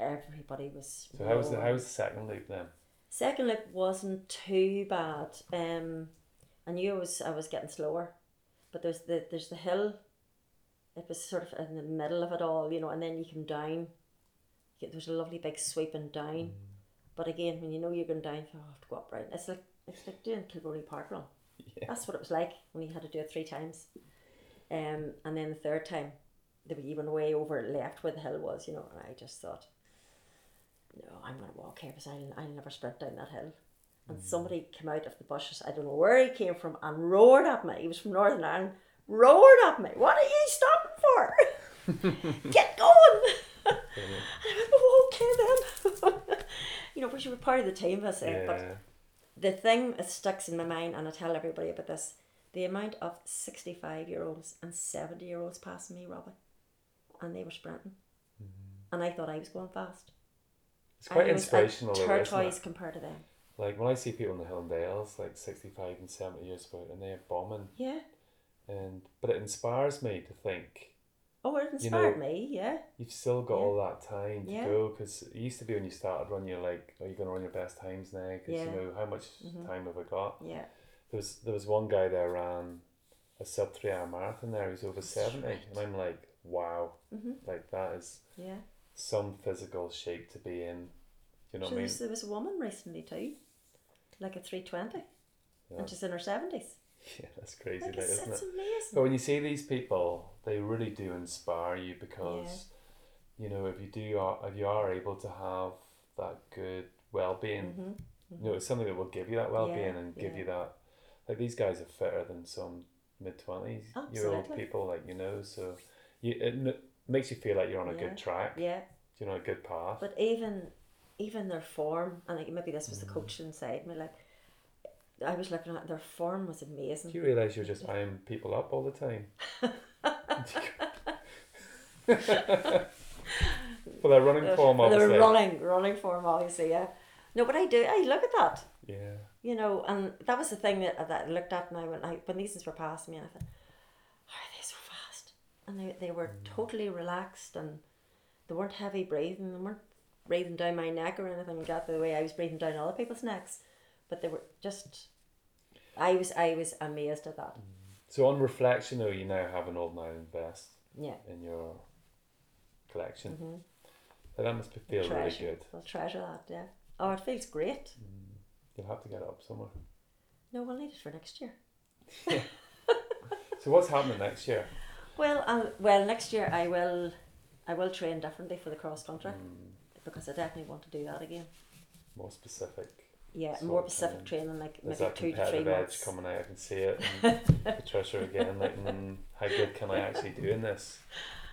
Everybody was. so how was the how was the second loop then? Second loop wasn't too bad. Um, I knew I was I was getting slower, but there's the there's the hill. It was sort of in the middle of it all, you know, and then you come down. There's a lovely big sweeping down, but again, when you know you're going down, you have to go up right. It's like it's like doing Kilbroney Park Run. Yeah. That's what it was like when you had to do it three times. Um, and then the third time, they were even way over left where the hill was, you know, and I just thought, no, I'm going to walk here because I'll, I'll never sprint down that hill. And somebody came out of the bushes, I don't know where he came from, and roared at me. He was from Northern Ireland, roared at me. What are you stopping for? Get going! and I went, oh, okay then. you know, but you were part of the team, I said. But Yeah. The thing that sticks in my mind, and I tell everybody about this, the amount of 65 year olds and 70 year olds passing me, Robbie, and they were sprinting. Mm-hmm. And I thought I was going fast. It's quite I inspirational, isn't tortoise compared to them. Like when I see people in the Hill and Dales, like sixty-five and seventy years old, and they're bombing, Yeah. and but it inspires me to think Oh, it You inspired know, me, yeah. you've still got Yeah. all that time to Yeah. go. Because it used to be when you started running, you're like, "Are you going to run your best times now?" Because Yeah. you know how much Mhm. time have I got? Yeah. There was there was one guy there ran a sub three hour marathon there. he was over That's seventy, right. and I'm like, "Wow, hmm like that is Yeah. some physical shape to be in." You know So what I mean? there was a woman recently too, like a 320, Yeah. and she's in her 70s. Yeah, that's crazy, Like, it's, isn't it? amazing. But when you see these people, they really do inspire you because, you know, if you do, are if you are able to have that good well being, hmm you know, it's something that will give you that well being Yeah, and give yeah. you that. Like these guys are fitter than some mid twenties year old people, like you know. So you it n- makes you feel like you're on a Yeah. good track. Yeah. You're on a good path. But even even their form, and like maybe this was Mm. the coaching side, me like I was looking at their form was amazing. Do you realise you're just eyeing people up all the time? For their running form, They're obviously. running, running form, obviously. Yeah. No, but I do. I look at that. Yeah. You know, and that was the thing that, that I looked at now when I when these things were passing me, and I thought, how are they so fast? And they they were Mm. totally relaxed, and they weren't heavy breathing. They weren't breathing down my neck or anything like that. The way I was breathing down other people's necks, but they were just. I was I was amazed at that. So on reflection, though, you now have an Northern Ireland vest Yeah. in your collection. Mm-hmm. So that must feel really good. I'll treasure that. Yeah. Oh, it feels great. You'll have to get it up somewhere. No, we'll need it for next year. So what's happening next year? Well, I'll, well, next year I will, I will train differently for the cross country Mm, because I definitely want to do that again. more specific. Yeah, more of specific training. training, like There's maybe two to three competitive edge months. coming out. I can see it. And Patricia again, like, mm, how good can I actually do in this?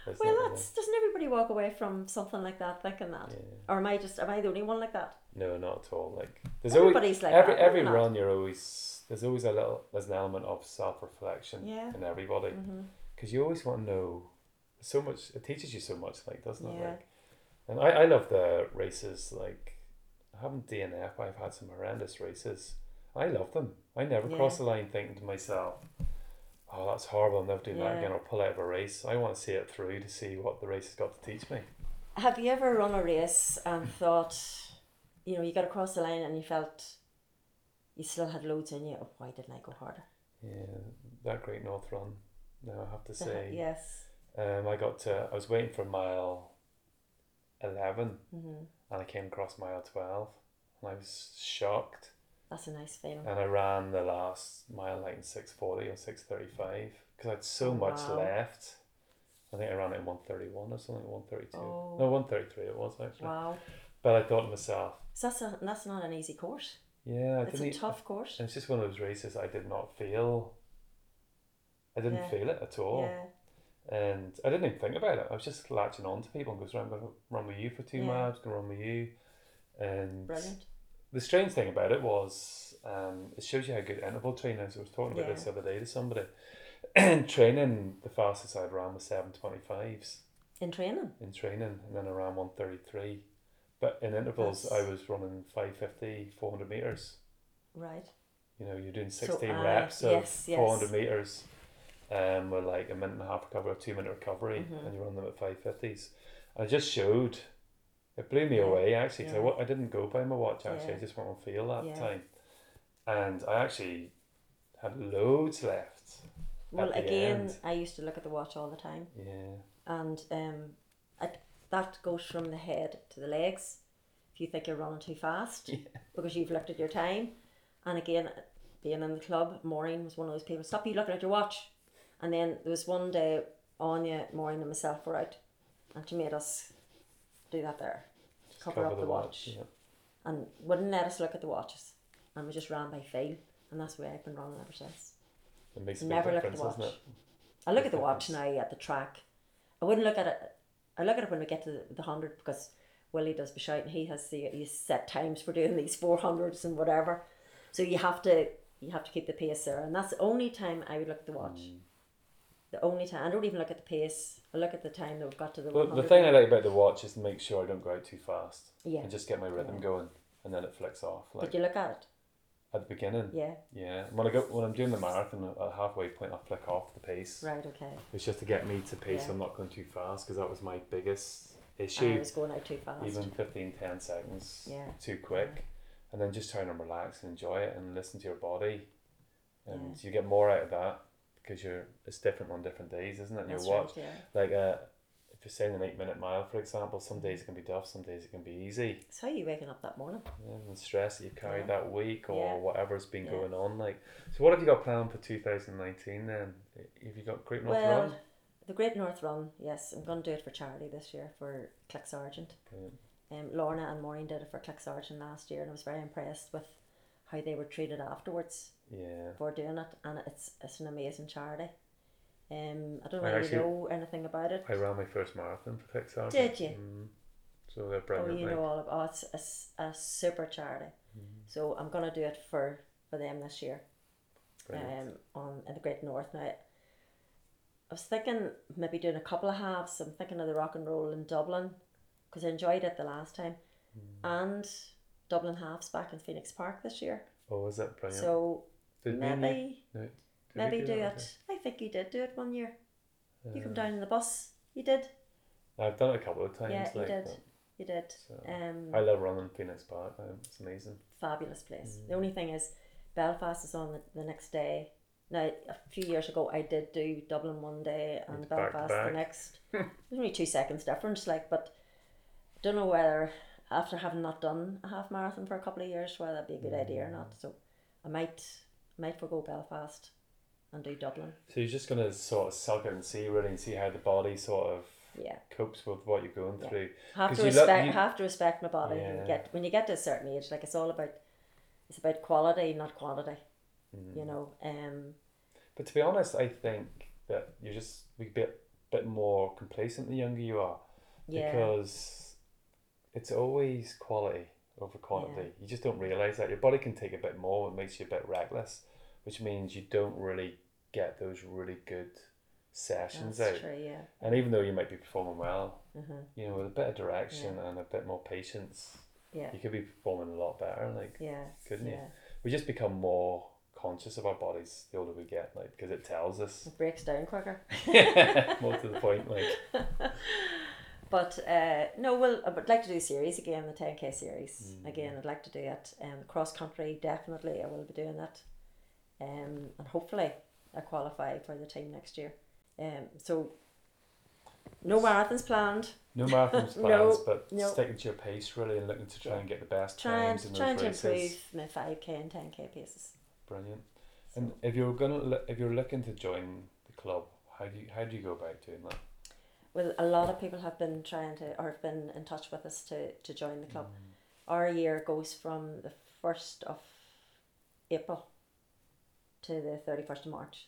Isn't Well, that's doesn't everybody walk away from something like that thinking that, yeah. or am I just am I the only one like that? No, not at all. Like there's always Everybody's like every that. every run. You're always there's always a little there's an element of self reflection Yeah. in everybody. Mm-hmm. because you always want to know so much it teaches you so much like doesn't it like and I, I love the races like haven't DNF I've had some horrendous races I love them I never Yeah. cross the line thinking to myself oh that's horrible I'll never do that Yeah. again or pull out of a race I want to see it through to see what the race has got to teach me Have you ever run a race and thought, you know, you got across the line and you felt you still had loads in you? Oh, why didn't I go harder? yeah that Great North Run now I have to say yes. um, I got to I was waiting for mile 11 hmm and I came across mile 12 and I was shocked That's a nice feeling. and I ran the last mile like in six forty or six thirty five because I had so Oh, much wow. left. I think I ran it in one thirty one or something, one thirty two. Oh. No, one thirty three it was actually. Wow. But I thought to myself, So that's a, that's not an easy course. yeah, I It's a tough course. It's just one of those races I did not feel. I didn't Yeah. feel it at all, Yeah. and I didn't even think about it. I was just latching on to people and goes, "I'm going to run with you for two Yeah. miles. Going to run with you," and Brilliant. The strange thing about it was um, it shows you how good interval training is. I was talking about Yeah. this the other day to somebody. In training, the fastest I'd ran was seven twenty fives In training. in training, and then I ran one thirty three. But in intervals, That's- I was running 550, 400 meters. Right. You know, you're doing So, sixteen uh, reps of yes, yes. four hundred meters, um, with like a minute and a half recovery or two minute recovery, Mhm. and you run them at five fifties. I just showed. It blew me Yeah, away actually. I yeah. wa- I didn't go by my watch actually. I just went on feel that Yeah. time, and I actually had loads left. Well, again, end. I used to look at the watch all the time, Yeah, and um, I, that goes from the head to the legs. If you think you're running too fast, Yeah. because you've looked at your time, and again, being in the club, Maureen was one of those people. Stop you looking at your watch, and then there was one day Anya, Maureen, and myself were out, and she made us do that there, cover, up the, watch, yeah. and wouldn't let us look at the watches, and we just ran by feel, and that's the way I've been running ever since. It makes Never look at the watch. I look at the watch now at the track. I wouldn't look at it. I look at it when we get to the, the hundred because Willie does be shouting. He has the he's set times for doing these four hundreds and whatever. So you have to you have to keep the pace there, and that's the only time I would look at the watch. Mm. The only time I don't even look at the pace. I look at the time that we've got to the Well, the thing I like about the watch is to make sure I don't go out too fast Yeah. and just get my rhythm Yeah. going, and then it flicks off. Like Did you look at it? at the beginning, Yeah. yeah. When I go when I'm doing the marathon, at halfway point, I flick off the pace. Right. Okay. It's just to get me to pace. Yeah. I'm not going too fast because that was my biggest issue. I was going out too fast. Even 15, 10 seconds Yeah. too quick, and then just trying and relax and enjoy it and listen to your body, and you get more out of that because you're it's different on different days, isn't it? And That's your watch, right. Yeah. like uh, if you're saying an eight minute mile, for example, some days it can be tough, some days it can be easy. So how are you waking up that morning? Yeah, and the stress that you've carried Yeah. that week or Yeah. whatever's been Yeah. going on. Like, so what have you got planned for 2019 then? Have you got Great North well, Run? the Great North Run. Yes, I'm going to do it for charity this year for CLIC Sargent. Um, Lorna and Maureen did it for CLIC Sargent last year, and I was very impressed with how they were treated afterwards Yeah. for doing it, and it's it's an amazing charity. Um, I don't I know actually- know anything about it. I ran my first marathon for Pixar. Did you? Mm. So they're brilliant. Oh, you like. know all about. Oh, it's a, a super charity. Mm-hmm. So I'm gonna do it for for them this year. Brilliant. um, on in the Great North. Now, I was thinking maybe doing a couple of halves. I'm thinking of the rock and roll in Dublin because I enjoyed it the last time, Mm. and Dublin halves back in Phoenix Park this year. oh, is that brilliant? So Did me and you- maybe no, maybe do that it. I think you did do it one year. okay? You come Uh, down in the bus. You did. I've done it a couple of times. Yeah, you did. You did. So, Um, I love running Phoenix Park. It's amazing. fabulous place. Mm. The only thing is, Belfast is on the, the next day. Now, a few years ago, I did do Dublin one day and It's back Belfast back. the next. There's only two seconds difference, like, but I don't know whether after having not done a half marathon for a couple of years, whether that'd be a good idea or Mm. not. So, I might might forgo Belfast and do Dublin. So you're just gonna sort of suck it and see really and see how the body sort of Yeah, copes with what you're going Yeah. through. Have to you respect. you- have to respect my body. Yeah. And get when you get to a certain age, like it's all about. It's about quality, not quantity. Mm. You know. Um. But to be honest, I think that you're just a bit bit more complacent the younger you are Yeah. because it's always quality over quantity. Yeah. You just don't realize that your body can take a bit more. It makes you a bit reckless, which means you don't really get those really good sessions That's out. true. Yeah. And even though you might be performing well, Mhm. you know, with a bit of direction and a bit more patience, Yeah. you could be performing a lot better. Like, Yeah. couldn't you? We just become more conscious of our bodies the older we get, like because it tells us. It breaks down quicker. yeah, more to the point, like But uh, no, well, I would like to do a series again, the 10k series. Mm. Again, I'd like to do it. Um, cross country, definitely, I will be doing that. Um, and hopefully, I qualify for the team next year. Um, so, no marathons planned. no marathons plans, No, but no. sticking to your pace really and looking to try and get the best Trying, times in those trying to improve my 5k and 10k paces. Brilliant. And if you're gonna, if you're looking to join the club, how do you how do you go about doing that? Well, a lot of people have been trying to, or have been in touch with us to, to join the club. Mm. Our year goes from the 1st of April to the 31st of March.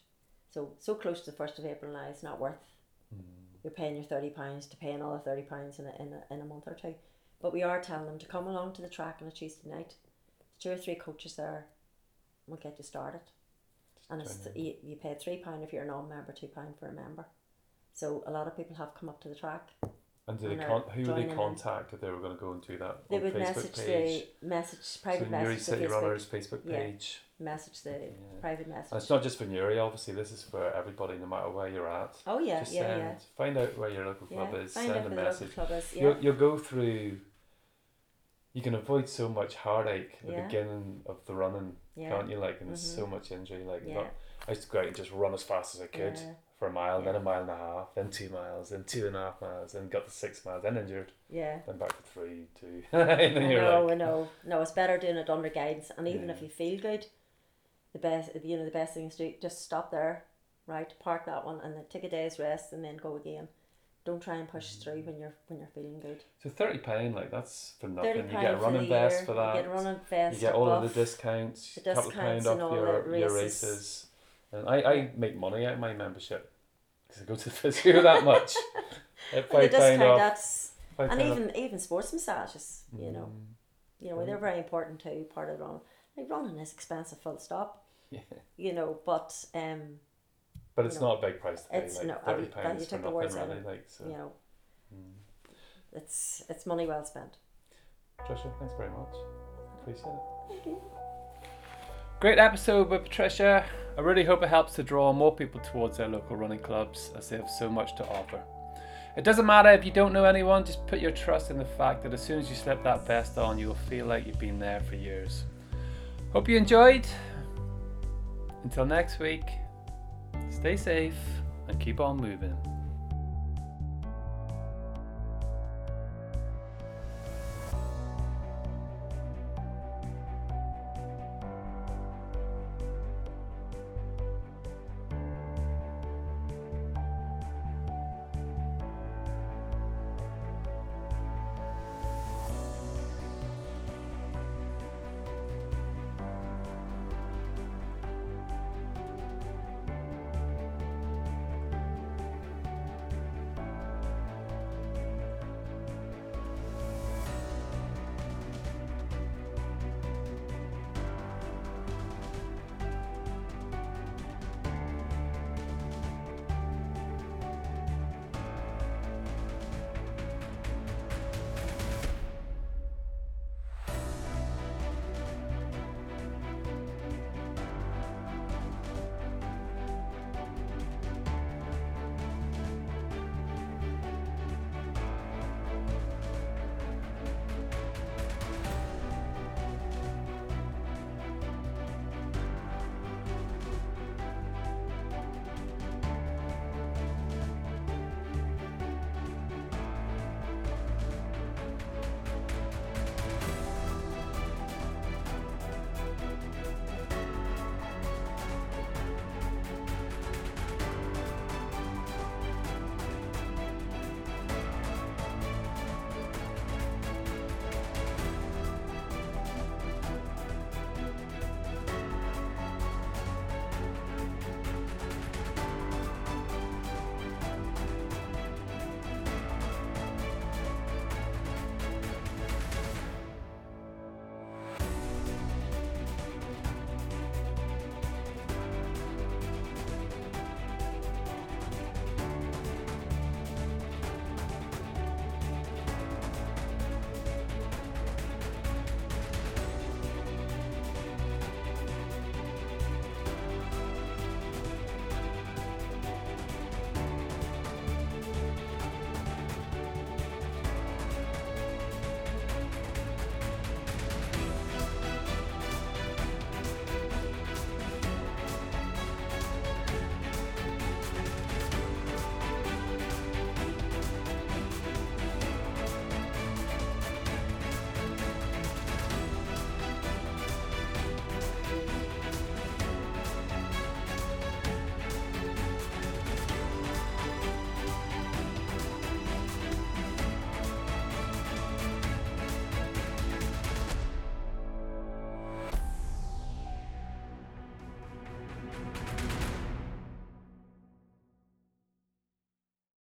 So, so close to the 1st of April now, it's not worth. Mm. You're paying your £30 to pay another £30 in a, in, a, in a month or two. But we are telling them to come along to the track on a Tuesday night. Two or three coaches there will get you started. And it's you, you pay £3 if you're a non member, £2 for a member. So a lot of people have come up to the track. And do they And con- who would they joining in. contact if they were going to go and do that They on would Facebook message page? the message private Newry message City Facebook, Runners Facebook Yeah. page. message the private message. And it's not just for Newry, obviously. This is for everybody, no matter where you're at. oh yeah, just yeah, send, yeah. find out where your local Yeah, club is, find send out a the local message. club is. Yeah, You'll, you'll go through. You can avoid so much heartache at the Yeah. beginning of the running, yeah, can't you? Like, and there's Mhm. so much injury. Like, yeah, not, I used to go out and just run as fast as I could yeah, for a mile, then a mile and a half, then two miles, then two and a half miles, then got to six miles, then injured, yeah. then back to three, two, and then I know, like, I know. No, it's better doing it under guidance, and even Yeah. if you feel good, the best, you know, the best thing is to just stop there, right? Park that one and then take a day's rest and then go again. Don't try and push through mm. when you're when you're feeling good. So thirty pound, like that's for nothing. You get a running the vest year, for that. You get a running vest. you get all of the discounts, the couple of discounts pound and off all your, the your races. races. And I, I make money out of my membership because I go to the physio that much. And the five pound discount off. that's and off. even even sports massages, you know. Mm, You know, they're very important too, part of running. Like running is expensive full stop. Yeah. You know, but um, But it's know, not a big price to pay. it's- Like no, I thirty mean, pounds you for the words really. Like so. you know, Mm. it's it's money well spent. Trisha, thanks very much. Appreciate it. Thank you. Great episode with Patricia. I really hope it helps to draw more people towards their local running clubs as they have so much to offer. It doesn't matter if you don't know anyone, just put your trust in the fact that as soon as you slip that vest on, you will feel like you've been there for years. Hope you enjoyed. Until next week, stay safe and keep on moving.